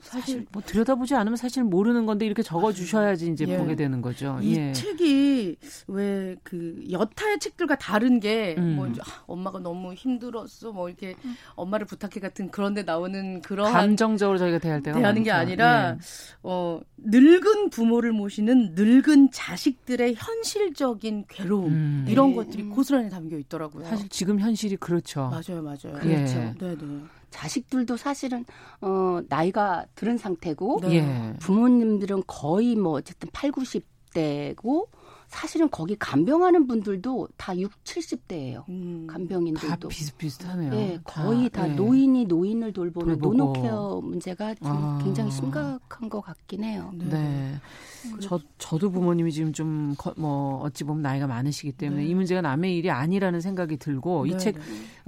사실 뭐 들여다보지 않으면 사실 모르는 건데 이렇게 적어 주셔야지 이제 예. 보게 되는 거죠. 이 예. 책이 왜 그 여타의 책들과 다른 게 음. 뭐 아, 엄마가 너무 힘들었어 뭐 이렇게 엄마를 부탁해 같은 그런데 나오는 그러한 감정적으로 저희가 대할 때가 대하는 게 많죠. 아니라 예. 어 늙은 부모를 모시는 늙은 자식들의 현실적인 괴로움 음. 이런 네. 것들이 고스란히 담겨 있더라고요. 사실 지금 현실이 그렇죠. 맞아요, 맞아요. 예. 그렇죠. 네, 네. 자식들도 사실은 어, 나이가 들은 상태고 네. 예. 부모님들은 거의 뭐 어쨌든 8, 90대고 사실은 거기 간병하는 분들도 다 6, 70대예요. 음. 다 간병인들도. 비슷비슷하네요. 예, 거의 다 예. 노인이 노인을 돌보는 돌보고. 노노케어 문제가 지금 아. 굉장히 심각한 것 같긴 해요. 네. 저, 저도 부모님이 지금 좀, 뭐, 어찌 보면 나이가 많으시기 때문에 네. 이 문제가 남의 일이 아니라는 생각이 들고, 네, 이 책, 네.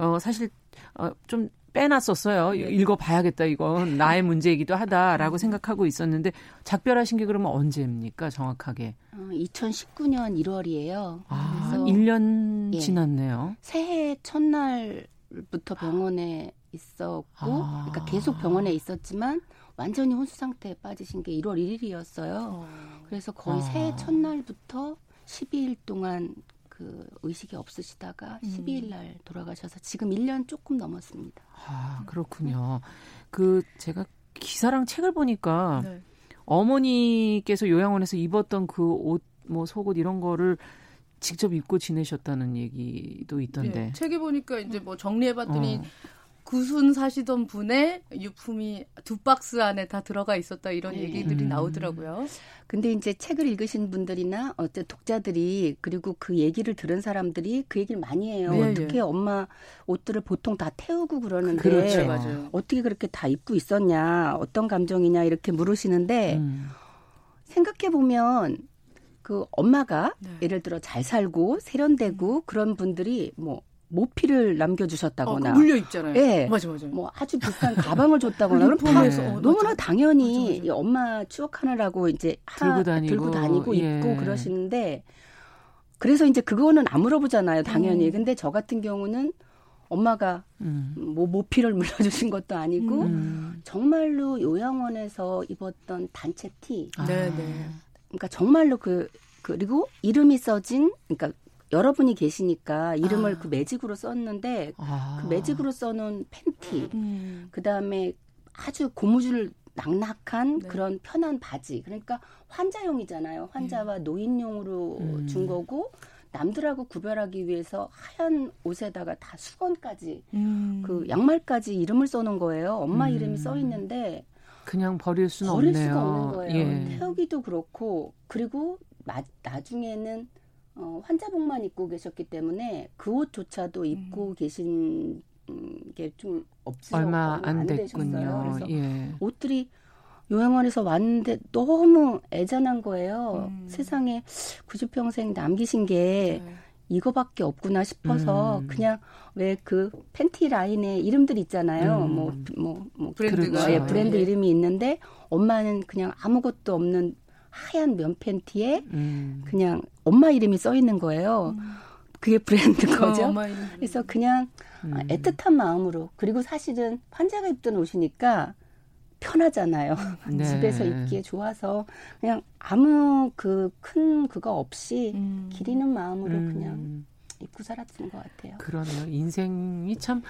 어, 사실, 어, 좀 빼놨었어요. 읽어봐야겠다, 이건. 나의 문제이기도 하다라고 생각하고 있었는데, 작별하신 게 그러면 언제입니까, 정확하게? 어, 2019년 1월이에요. 아, 그래서 1년 예. 지났네요. 새해 첫날부터 병원에 있었고, 아. 그러니까 계속 병원에 있었지만 완전히 혼수 상태에 빠지신 게 1월 1일이었어요. 어. 그래서 거의 아. 새해 첫날부터 12일 동안 그 의식이 없으시다가 음. 12일 날 돌아가셔서 지금 1년 조금 넘었습니다. 아, 그렇군요. 그, 제가 기사랑 책을 보니까, 네. 어머니께서 요양원에서 입었던 그 옷, 뭐 속옷 이런 거를 직접 입고 지내셨다는 얘기도 있던데. 예, 책에 보니까 이제 뭐 정리해 봤더니 어. 구순 사시던 분의 유품이 두 박스 안에 다 들어가 있었다 이런 네. 얘기들이 음. 나오더라고요. 근데 이제 책을 읽으신 분들이나 어째 독자들이 그리고 그 얘기를 들은 사람들이 그 얘기를 많이 해요. 네, 어떻게 네. 엄마 옷들을 보통 다 태우고 그러는데 그렇죠. 네, 맞아요. 어떻게 그렇게 다 입고 있었냐, 어떤 감정이냐 이렇게 물으시는데 음. 생각해 보면 그 엄마가 네. 예를 들어 잘 살고 세련되고 그런 분들이 뭐 모피를 어, 남겨주셨다거나 그 물려 있잖아요. 예. 맞아, 맞아. 뭐 아주 비싼 가방을 줬다거나 다 유품에서 네. 어, 너무나. 당연히 맞아, 맞아. 이 엄마 추억하느라고 이제 하- 들고 다니고, 들고 다니고 예. 입고 그러시는데 그래서 이제 그거는 안 물어보잖아요 당연히 음. 근데 저 같은 경우는 엄마가 음. 뭐 모피를 물려주신 것도 아니고 음. 정말로 요양원에서 입었던 단체 티 아. 네, 네. 그러니까 정말로 그 그리고 이름이 써진 그러니까 여러분이 계시니까 이름을 아. 그 매직으로 썼는데 아. 그 매직으로 써놓은 팬티 음. 그 다음에 아주 고무줄 낙낙한 네. 그런 편한 바지. 그러니까 환자용이잖아요. 환자와 노인용으로 음. 준 거고 남들하고 구별하기 위해서 하얀 옷에다가 다 수건까지 음. 그 양말까지 이름을 써놓은 거예요. 엄마 음. 이름이 써 있는데 그냥 버릴 수는 버릴 없네요. 수가 없는 거예요. 예. 태우기도 그렇고 그리고 마, 나중에는 어, 환자복만 입고 계셨기 때문에 그 옷조차도 입고 계신 음, 게좀 없으셔 얼마 안 되셨어요. 됐군요. 그래서 예. 옷들이 요양원에서 왔는데 너무 애잔한 거예요. 음. 세상에 90평생 남기신 게 네. 이거밖에 없구나 싶어서 음. 그냥 왜 그 팬티 라인에 이름들 있잖아요. 음. 뭐 뭐 뭐 브랜드가. 그렇죠. 예, 브랜드 예. 이름이 있는데 엄마는 그냥 아무것도 없는 하얀 면 팬티에 음. 그냥 엄마 이름이 써 있는 거예요. 그게 브랜드인 거죠. 어, 엄마 이름. 그래서 그냥 음. 애틋한 마음으로 그리고 사실은 환자가 입던 옷이니까 편하잖아요. 네. 집에서 입기에 좋아서 그냥 아무 그 큰 그거 없이 음. 기리는 마음으로 음. 그냥 입고 살았던 것 같아요. 그러네요. 인생이 참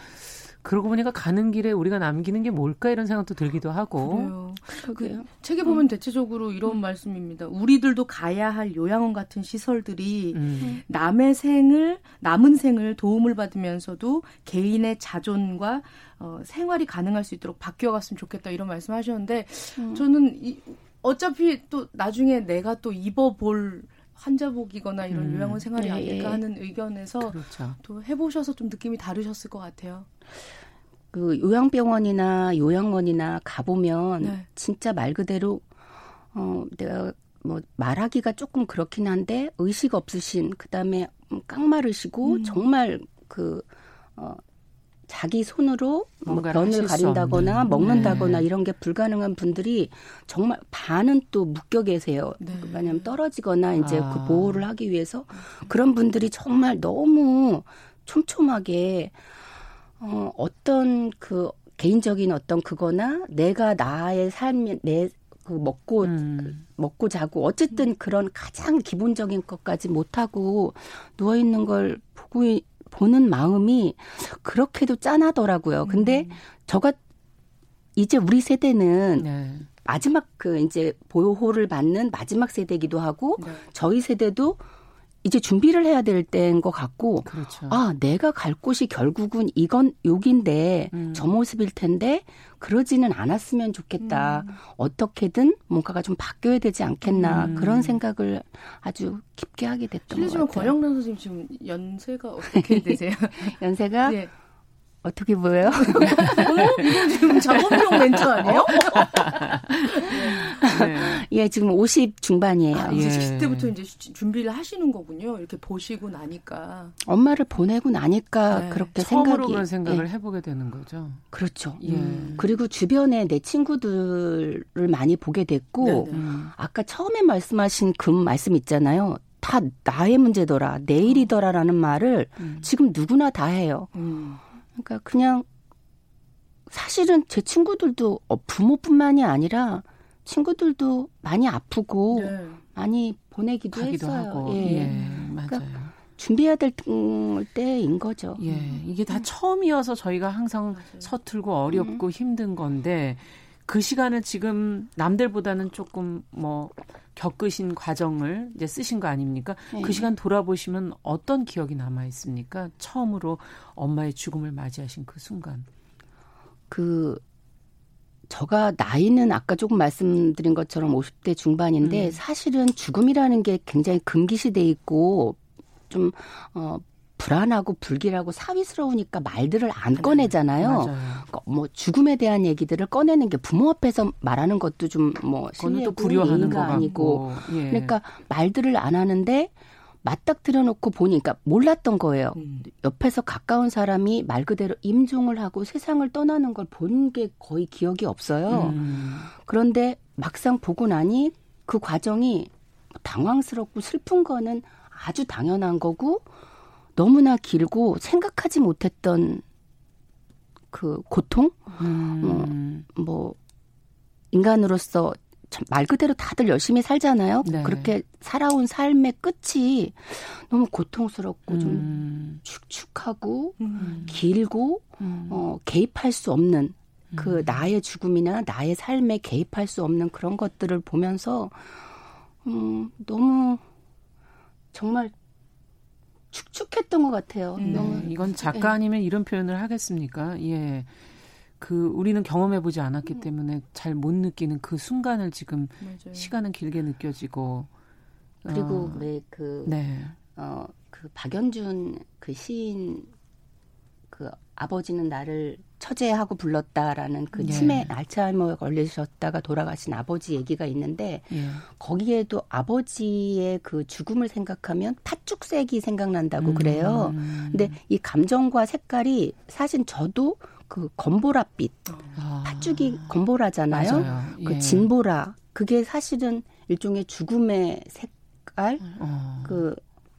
그러고 보니까 가는 길에 우리가 남기는 게 뭘까 이런 생각도 들기도 하고. 그래요. 그러게요. 책에 보면 대체적으로 이런 말씀입니다. 우리들도 가야 할 요양원 같은 시설들이 음. 남의 생을 남은 생을 도움을 받으면서도 개인의 자존과 어, 생활이 가능할 수 있도록 바뀌어갔으면 좋겠다 이런 말씀하셨는데 음. 저는 이, 어차피 또 나중에 내가 또 입어볼 환자복이거나 이런 음. 요양원 생활이 예, 아닐까 예. 하는 의견에서 그렇죠. 또 해보셔서 좀 느낌이 다르셨을 것 같아요. 그 요양병원이나 요양원이나 가보면 네. 진짜 말 그대로 어 내가 뭐 말하기가 조금 그렇긴 한데 의식 없으신 그다음에 음, 깡마르시고 음. 정말 그 어, 자기 손으로 뭐수 가린다거나. 먹는다거나 네. 이런 게 불가능한 분들이 정말 반은 또 묶여 계세요. 네. 왜냐하면 떨어지거나 이제 아. 그 보호를 하기 위해서 그런 분들이 정말 너무 촘촘하게 어, 어떤 그 개인적인 어떤 그거나 내가 나의 삶이 내그 먹고 음. 먹고 자고 어쨌든 그런 가장 기본적인 것까지 못 하고 누워 있는 걸 보고 이- 보는 마음이 그렇게도 짠하더라고요. 근데 저가 이제 우리 세대는 네. 마지막 그 이제 보호를 받는 마지막 세대이기도 하고 네. 저희 세대도 이제 준비를 해야 될 때인 것 같고 그렇죠. 아 내가 갈 곳이 결국은 이건 여긴데 음. 저 모습일 텐데 그러지는 않았으면 좋겠다 어떻게든 뭔가가 좀 바뀌어야 되지 않겠나 음. 그런 생각을 아주 깊게 하게 됐던 것 실례지만 같아요 권영란 선생님 지금 연세가 어떻게 되세요? 연세가 예. 어떻게 보여요? 이거 지금 작업용 멘트 아니에요? 네. 예 지금 50 중반이에요 아, 이제 예. 10대부터 이제 시- 준비를 하시는 거군요. 이렇게 보시고 나니까. 엄마를 보내고 나니까 네, 그렇게 처음으로 생각이 그런 생각을 예, 해보게 되는 거죠. 그렇죠 예. 그리고 주변에 내 친구들을 많이 보게 됐고 네네. 음. 아까 처음에 말씀하신 그 말씀 있잖아요. 다 나의 문제더라, 내 일이더라라는 말을 음. 지금 누구나 다 해요. 음. 그러니까 그냥 사실은 제 친구들도 어, 부모뿐만이 아니라 친구들도 많이 아프고 네. 많이 보내기도 했어요. 하고. 예. 예. 맞아요. 준비해야 될 음, 때인 거죠. 예, 이게 다 처음이어서 저희가 항상 맞아요. 서툴고 어렵고 힘든 건데 그 시간을 지금 남들보다는 조금 뭐 겪으신 과정을 이제 쓰신 거 아닙니까? 네. 그 시간 돌아보시면 어떤 기억이 남아 있습니까? 처음으로 엄마의 죽음을 맞이하신 그 순간. 그 저가 나이는 아까 조금 말씀드린 것처럼 50대 중반인데 음. 사실은 죽음이라는 게 굉장히 금기시돼 있고 좀 어, 불안하고 불길하고 사위스러우니까 말들을 안 꺼내잖아요. 맞아요. 그러니까 뭐 죽음에 대한 얘기들을 꺼내는 게 부모 앞에서 말하는 것도 좀뭐 그거는 또 실례고 불효하는 것 예의가 아니고. 예. 그러니까 말들을 안 하는데 맞닥뜨려 놓고 보니까 몰랐던 거예요. 음. 옆에서 가까운 사람이 말 그대로 임종을 하고 세상을 떠나는 걸 본 게 거의 기억이 없어요. 음. 그런데 막상 보고 나니 그 과정이 당황스럽고 슬픈 거는 아주 당연한 거고 너무나 길고 생각하지 못했던 그 고통? 음. 뭐 인간으로서 참말 그대로 다들 열심히 살잖아요. 네. 그렇게 살아온 삶의 끝이 너무 고통스럽고 좀 음. 축축하고 음. 길고 음. 어, 개입할 수 없는 그 음. 나의 죽음이나 나의 삶에 개입할 수 없는 그런 것들을 보면서 음, 너무 정말 축축했던 것 같아요. 음. 너무 네, 이건 작가 아니면 이런 표현을 하겠습니까? 예. 그 우리는 경험해 보지 않았기 음. 때문에 잘 못 느끼는 그 순간을 지금 맞아요. 시간은 길게 느껴지고 그리고 어, 왜그 네. 어, 그 박연준 그 시인 그 아버지는 나를 처제하고 불렀다라는 그 예. 치매 알츠하이머에 걸리셨다가 돌아가신 아버지 얘기가 있는데 예. 거기에도 아버지의 그 죽음을 생각하면 팥죽색이 생각난다고 그래요. 음. 근데 이 감정과 색깔이 사실 저도 그 건보라빛 아. 팥죽이 건보라잖아요. 맞아요. 그 예. 진보라 그게 사실은 일종의 죽음의 색깔 어. 그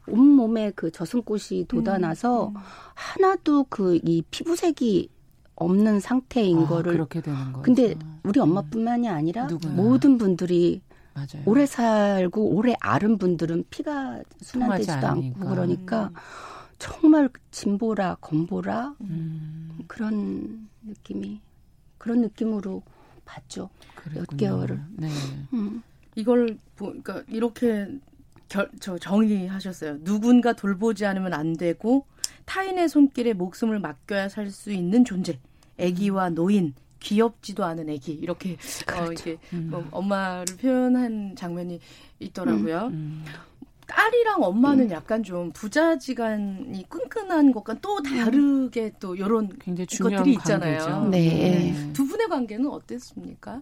온몸에 그 저승꽃이 돋아나서 음. 하나도 그 이 피부색이 없는 상태인 아, 거를 그렇게 되는 거죠. 근데 우리 엄마뿐만이 아니라 누구나. 모든 분들이 맞아요. 오래 살고 오래 앓은 분들은 피가 순환되지도 않고. 그러니까 정말 진보라 건보라 음, 그런 느낌이 그런 느낌으로 봤죠. 그랬군요. 개월을. 네. 음. 이걸 보, 그러니까 이렇게 결, 저 정리하셨어요. 누군가 돌보지 않으면 안 되고 타인의 손길에 목숨을 맡겨야 살 수 있는 존재. 아기와 노인, 귀엽지도 않은 아기 이렇게 어, 이게 음. 뭐 엄마를 표현한 장면이 있더라고요. 음. 딸이랑 엄마는 약간 좀 부자지간이 끈끈한 것과 또 다르게 또 이런 굉장히 중요한 것들이 있잖아요. 관계죠. 네. 두 분의 관계는 어땠습니까?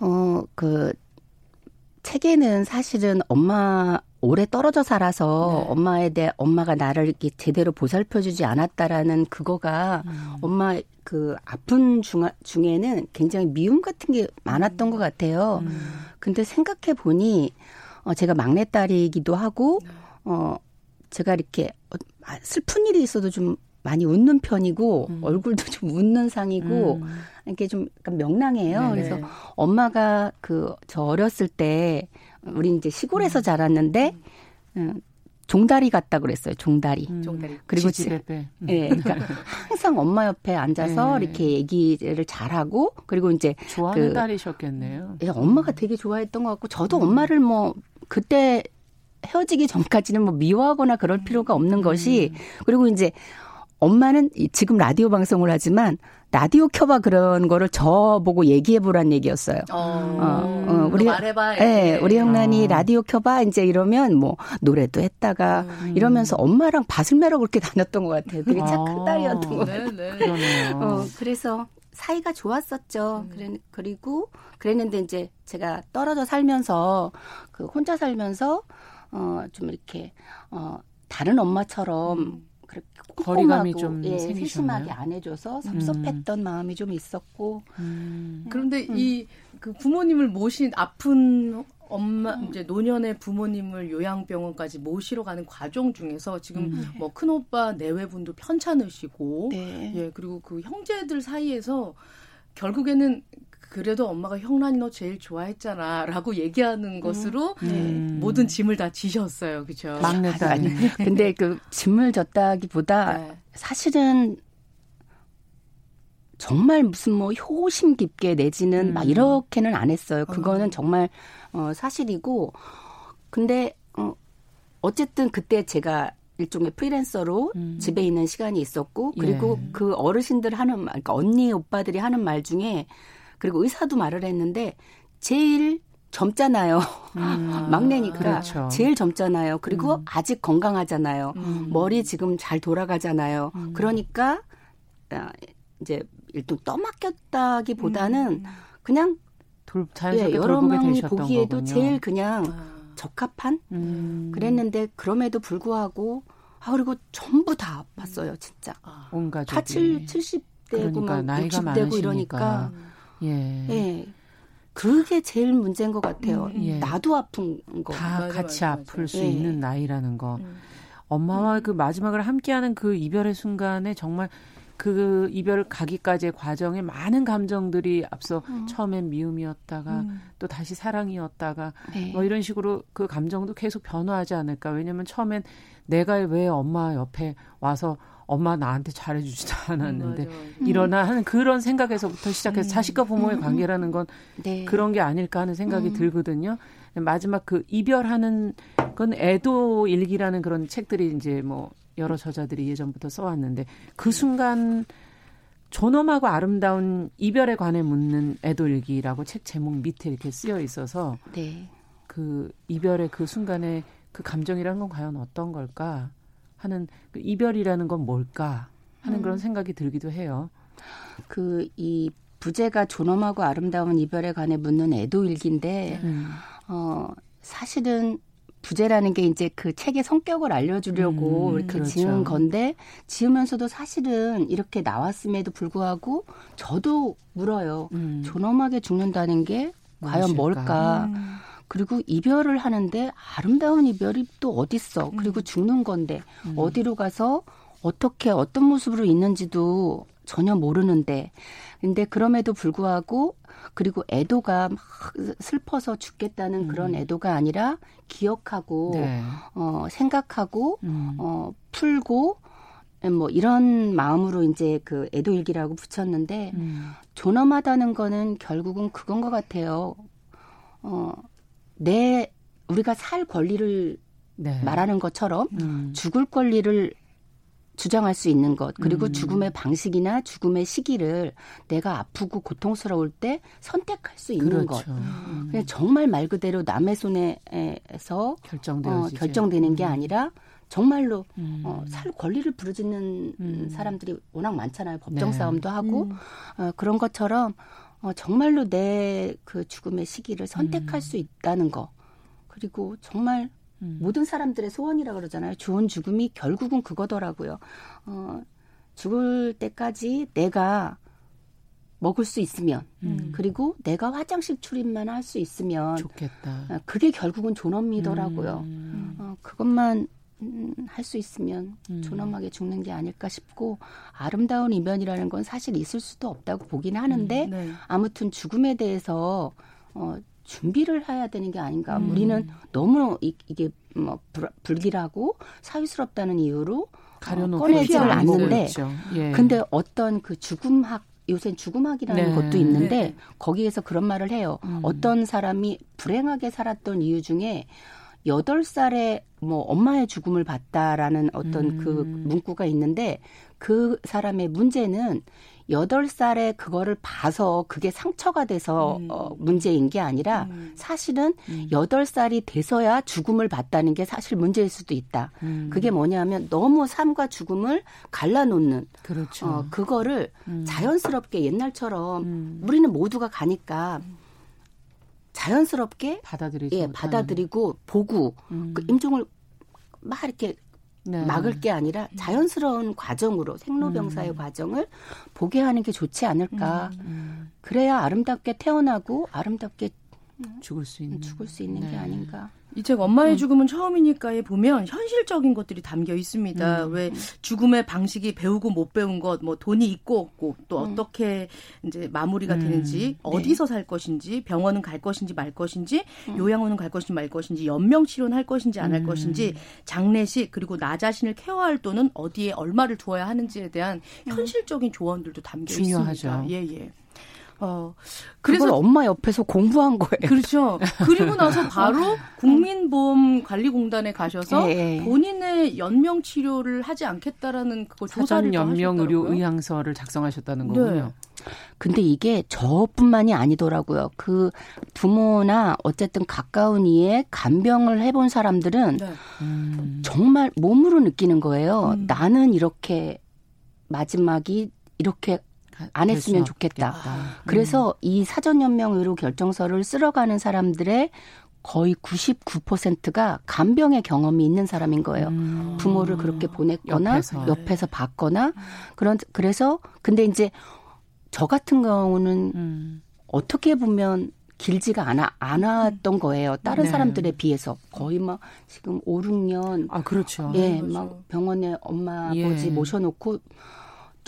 어, 그, 책에는 사실은 엄마, 오래 떨어져 살아서 네. 엄마에 대해 엄마가 나를 이렇게 제대로 보살펴주지 않았다라는 그거가 음. 엄마 그 아픈 중, 중에는 굉장히 미움 같은 게 많았던 것 같아요. 음. 근데 생각해 보니, 어, 제가 막내딸이기도 하고, 어, 제가 이렇게 어, 아, 슬픈 일이 있어도 좀 많이 웃는 편이고, 음. 얼굴도 좀 웃는 상이고, 음. 이렇게 좀 약간 명랑해요. 네네. 그래서 엄마가 그 저 어렸을 때 우리 이제 시골에서 자랐는데 음, 종다리 같다 그랬어요. 종다리. 음. 종다리. 그리고. 음. 예, 그러니까 항상 엄마 옆에 앉아서 네. 이렇게 얘기를 잘하고 그리고 이제 좋아하는 그- 딸이셨겠네요. 예, 엄마가 되게 좋아했던 것 같고 저도 엄마를 뭐 그때 헤어지기 전까지는 뭐 미워하거나 그럴 필요가 없는 것이 그리고 이제 엄마는 이- 지금 라디오 방송을 하지만 라디오 켜봐 그런 거를 저 보고 얘기해 보란 얘기였어요. 어, 어, 어, 우리- 말해봐. 예, 이렇게. 우리 형란이 어. 라디오 켜봐 이제 이러면 뭐 노래도 했다가 음. 이러면서 엄마랑 밭을 매러 그렇게 다녔던 것 같아요. 되게 착한 아. 딸이었던 것 같아요. 네, 네. 그러네요. 어, 그래서 사이가 좋았었죠. 음. 그래, 그리고 그랬는데 이제 제가 떨어져 살면서 그 혼자 살면서 어, 좀 이렇게 어, 다른 엄마처럼 음. 그렇게 거리감이 꼼꼼하고, 좀 예, 생기셨나요? 세심하게 안 해줘서 섭섭했던 마음이 좀 있었고 음. 그런데 이그 부모님을 모신 아픈 엄마 이제 노년의 부모님을 요양병원까지 모시러 가는 과정 중에서 지금 음. 뭐큰 오빠 내외분도 편찮으시고 네. 예 그리고 그 형제들 사이에서 결국에는 그래도 엄마가 형란이 너 제일 좋아했잖아 라고 얘기하는 것으로 음. 모든 짐을 다 지셨어요, 그렇죠? 막내 아니. 근데 그 짐을 졌다기보다 네. 사실은 정말 무슨 뭐 효심 깊게 내지는 음. 막 이렇게는 안 했어요. 어. 그거는 정말 어 사실이고 근데 어 어쨌든 그때 제가 일종의 프리랜서로 음. 집에 있는 시간이 있었고 그리고 예. 그 어르신들 하는 말 그러니까 언니 오빠들이 하는 말 중에 그리고 의사도 말을 했는데 제일 젊잖아요. 음. 막내니까 그렇죠. 제일 젊잖아요. 그리고 음. 아직 건강하잖아요. 음. 머리 지금 잘 돌아가잖아요. 음. 그러니까 아, 이제 일단 떠맡겼다기보다는 음. 그냥 돌, 예, 여러 명이 보기에도 거군요. 제일 그냥 아. 적합한 음. 그랬는데 그럼에도 불구하고 아 그리고 전부 다 아팠어요 진짜 아. 온 가족이. 다 7, 70대고 그러니까 막 나이가 60대고 많으시니까. 이러니까 예. 예 그게 제일 문제인 것 같아요 음, 예. 나도 아픈 거 다 맞아, 같이 맞아, 아플 맞아. 수 예. 있는 나이라는 거. 음. 엄마와 그 마지막을 함께하는 그 이별의 순간에 정말 그 이별 가기까지의 과정에 많은 감정들이 앞서 처음엔 미움이었다가 음. 또 다시 사랑이었다가 네. 뭐 이런 식으로 그 감정도 계속 변화하지 않을까. 왜냐면 처음엔 내가 왜 엄마 옆에 와서 엄마 나한테 잘해주지도 않았는데 맞아. 일어나 하는 그런 생각에서부터 시작해서 음. 자식과 부모의 관계라는 건 네. 그런 게 아닐까 하는 생각이 음. 들거든요. 마지막 그 이별하는 건 애도 일기라는 그런 책들이 이제 뭐 여러 저자들이 예전부터 써왔는데 그 순간 존엄하고 아름다운 이별에 관해 묻는 애도 일기라고 책 제목 밑에 이렇게 쓰여 있어서 네. 그 이별의 그 순간에 그 감정이라는 건 과연 어떤 걸까 하는 그 이별이라는 건 뭘까 하는 음. 그런 생각이 들기도 해요. 그 이 부제가 존엄하고 아름다운 이별에 관해 묻는 애도 일기인데 음. 어 사실은 부제라는 게 이제 그 책의 성격을 알려주려고 음, 이렇게 그렇죠. 지은 건데 지으면서도 사실은 이렇게 나왔음에도 불구하고 저도 물어요. 음. 존엄하게 죽는다는 게 과연 무엇일까? 뭘까? 음. 그리고 이별을 하는데 아름다운 이별이 또 어딨어? 그리고 죽는 건데 음. 어디로 가서 어떻게 어떤 모습으로 있는지도 전혀 모르는데 근데 그럼에도 불구하고 그리고 애도가 막 슬퍼서 죽겠다는 그런 애도가 아니라 기억하고 음. 네. 어 생각하고 음. 어 풀고 뭐 이런 마음으로 이제 그 애도 일기라고 붙였는데 음. 존엄하다는 거는 결국은 그건 것 같아요. 어, 내, 우리가 살 권리를 네. 말하는 것처럼 음. 죽을 권리를 주장할 수 있는 것, 그리고 음. 죽음의 방식이나 죽음의 시기를 내가 아프고 고통스러울 때 선택할 수 있는 것. 그렇죠. 음. 그냥 정말 말 그대로 남의 손에서 어. 결정되는 게 아니라 정말로 음. 어, 살 권리를 부르짖는 음. 사람들이 워낙 많잖아요. 법정 네. 싸움도 하고 음. 어, 그런 것처럼 어, 정말로 내 그 죽음의 시기를 선택할 음. 수 있다는 거. 그리고 정말 음. 모든 사람들의 소원이라 그러잖아요. 좋은 죽음이 결국은 그거더라고요. 어, 죽을 때까지 내가 먹을 수 있으면 음. 그리고 내가 화장실 출입만 할 수 있으면 좋겠다. 어, 그게 결국은 존엄이더라고요. 음. 어, 그것만 음, 할 수 있으면 음. 존엄하게 죽는 게 아닐까 싶고 아름다운 이변이라는 건 사실 있을 수도 없다고 보긴 하는데 네. 아무튼 죽음에 대해서 어, 준비를 해야 되는 게 아닌가. 음. 우리는 너무 이, 이게 뭐 불, 불길하고 사위스럽다는 이유로 가려놓고 꺼내지를 않는데. 예. 근데 어떤 그 죽음학 요새 죽음학이라는 네. 것도 있는데 네. 거기에서 그런 말을 해요. 음. 어떤 사람이 불행하게 살았던 이유 중에 여덟 살에 뭐 엄마의 죽음을 봤다라는 어떤 그 음. 문구가 있는데 그 사람의 문제는 여덟 살에 그거를 봐서 그게 상처가 돼서 음. 어, 문제인 게 아니라 음. 사실은 음. 여덟 살이 돼서야 죽음을 봤다는 게 사실 문제일 수도 있다. 음. 그게 뭐냐면 너무 삶과 죽음을 갈라놓는 그렇죠. 어, 그거를 음. 자연스럽게 옛날처럼 음. 우리는 모두가 가니까 자연스럽게 받아들이지 예, 못하는. 받아들이고 보고 음. 그 임종을 막 이렇게 네. 막을 게 아니라 자연스러운 과정으로 생로병사의 과정을 보게 하는 게 좋지 않을까. 음. 그래야 아름답게 태어나고 아름답게 죽을 수 있는 죽을 수 있는 네. 게 아닌가. 이 책 엄마의 죽음은 처음이니까에 보면 현실적인 것들이 담겨 있습니다. 음. 왜 죽음의 방식이 배우고 못 배운 것, 뭐 돈이 있고 없고 또 음. 어떻게 이제 마무리가 음. 되는지, 어디서 살 것인지, 병원은 갈 것인지 말 것인지, 음. 요양원은 갈 것인지 말 것인지, 연명 치료는 할 것인지 안할 음. 것인지, 장례식 그리고 나 자신을 케어할 돈은 어디에 얼마를 두어야 하는지에 대한 현실적인 조언들도 담겨 중요하죠. 있습니다. 예, 예. 어, 그걸 그래서 엄마 옆에서 공부한 거예요. 그렇죠. 그리고 나서 바로 국민보험관리공단에 가셔서 예, 예. 본인의 연명 치료를 하지 않겠다라는 그거 조사를 연명 의료. 의향서를 작성하셨다는 네. 거군요. 근데 이게 저뿐만이 아니더라고요. 그 부모나 어쨌든 가까운 이에 간병을 해본 사람들은 네. 음. 정말 몸으로 느끼는 거예요. 음. 나는 이렇게 마지막이 이렇게 안될 했으면 좋겠다. 없겠다. 그래서 이 사전연명 의료 결정서를 쓸어가는 사람들의 거의 99%가 간병의 경험이 있는 사람인 거예요. 음. 부모를 그렇게 보냈거나 옆에서. 옆에서, 봤거나 그런 그래서 근데 이제 저 같은 경우는 음. 어떻게 보면 길지가 않아 않았던 거예요. 다른 네. 사람들에 비해서 거의 막 지금 5, 6년 아 그렇죠. 예, 그렇죠. 막 병원에 엄마 예. 아버지 모셔놓고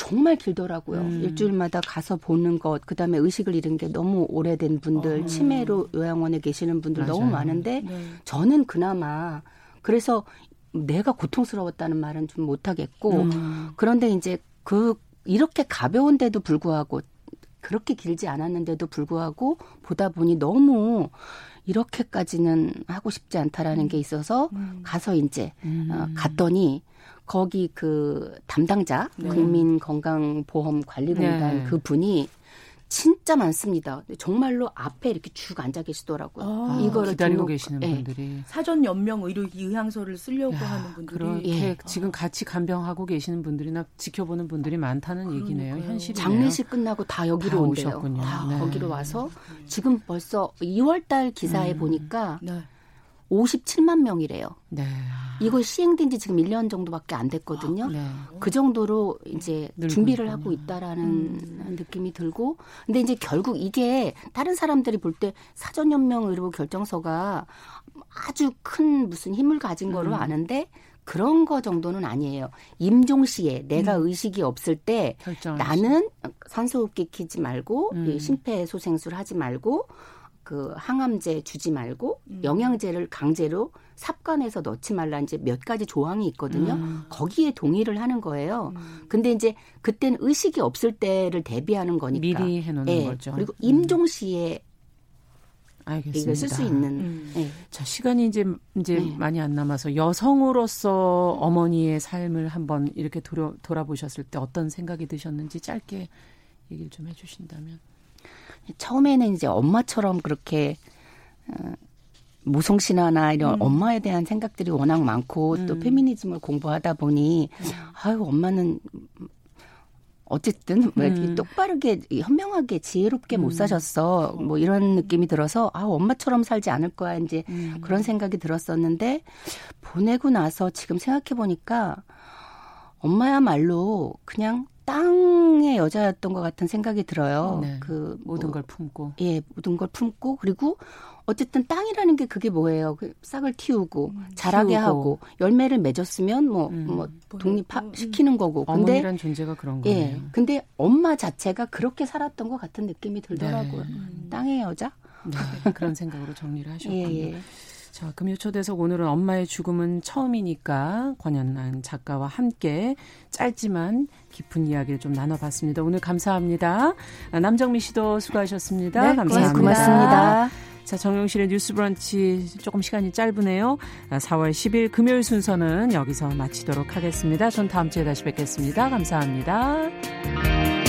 정말 길더라고요. 음. 일주일마다 가서 보는 것, 그 다음에 의식을 잃은 게 너무 오래된 분들, 어. 치매로 요양원에 계시는 분들 너무 맞아요. 많은데 네. 저는 그나마 그래서 내가 고통스러웠다는 말은 좀 못하겠고 음. 그런데 이제 그 이렇게 가벼운데도 불구하고 그렇게 길지 않았는데도 불구하고 보다 보니 너무 이렇게까지는 하고 싶지 않다라는 게 있어서 음. 가서 이제 음. 어, 갔더니 거기 그 담당자 네. 국민건강보험관리공단 네. 그 분이 진짜 많습니다. 정말로 앞에 이렇게 쭉 앉아 계시더라고요. 아, 이거를 기다리고 등록- 계시는 예. 분들이 사전 연명 의료 의향서를 쓰려고 야, 하는 분들이 그렇게 예. 지금 같이 간병하고 계시는 분들이나 지켜보는 분들이 많다는 얘기네요. 그러니까요. 현실이네요. 장례식 끝나고 다 여기로 다 온대요. 오셨군요. 다 네. 거기로 와서 지금 벌써 2월달 기사에 음. 보니까 네. 57만 명이래요. 네. 이거 시행된 지 지금 1년 정도밖에 안 됐거든요. 네. 그 정도로 이제 준비를 있군요. 하고 있다라는 느낌이 들고 근데 이제 결국 이게 다른 사람들이 볼 때 사전연명 의료 결정서가 아주 큰 무슨 힘을 가진 거로 음. 아는데 그런 거 정도는 아니에요. 임종 시에 내가 의식이 없을 때 나는 산소호흡기 키지 말고 음. 이 심폐소생술 하지 말고 그 항암제 주지 말고 음. 영양제를 강제로 삽관해서 넣지 말라 이제 몇 가지 조항이 있거든요. 음. 거기에 동의를 하는 거예요. 근데 이제 그때는 의식이 없을 때를 대비하는 거니까. 미리 해놓는 예. 거죠. 그리고 음. 임종 시에 알겠습니다. 이걸 쓸수 있는. 음. 예. 자, 시간이 이제 이제 네. 많이 안 남아서 여성으로서 어머니의 삶을 한번 이렇게 돌아, 돌아보셨을 때 어떤 생각이 드셨는지 짧게 얘기를 좀 해주신다면. 처음에는 이제 엄마처럼 그렇게 어, 모성 신화나 이런 음. 엄마에 대한 생각들이 워낙 많고 또 음. 페미니즘을 공부하다 보니 아유 엄마는 어쨌든 왜 이렇게 음. 똑바르게 현명하게 지혜롭게 못 음. 사셨어 뭐 이런 느낌이 들어서 아 엄마처럼 살지 않을 거야 이제 음. 그런 생각이 들었었는데 보내고 나서 지금 생각해 보니까 엄마야말로 그냥 땅의 여자였던 것 같은 생각이 들어요. 네. 그 모든 뭐 걸 품고. 예, 모든 걸 품고 그리고 어쨌든 땅이라는 게 그게 뭐예요? 그 싹을 틔우고 자라게 키우고. 하고 열매를 맺었으면 뭐 음. 뭐 독립 시키는 거고. 근데 어머니란 존재가 그런 거예요. 예, 근데 엄마 자체가 그렇게 살았던 것 같은 느낌이 들더라고요. 네. 땅의 여자? 네, 그런 생각으로 정리를 하셨군요. 예, 예. 자, 금요초대석 오늘은 엄마의 죽음은 처음이니까 권현란 작가와 함께 짧지만 깊은 이야기를 좀 나눠봤습니다. 오늘 감사합니다. 아, 남정미 씨도 수고하셨습니다. 네, 감사합니다. 고맙습니다. 자, 정용실의 뉴스 브런치 조금 시간이 짧으네요. 아, 4월 10일 금요일 순서는 여기서 마치도록 하겠습니다. 전 다음 주에 다시 뵙겠습니다. 감사합니다.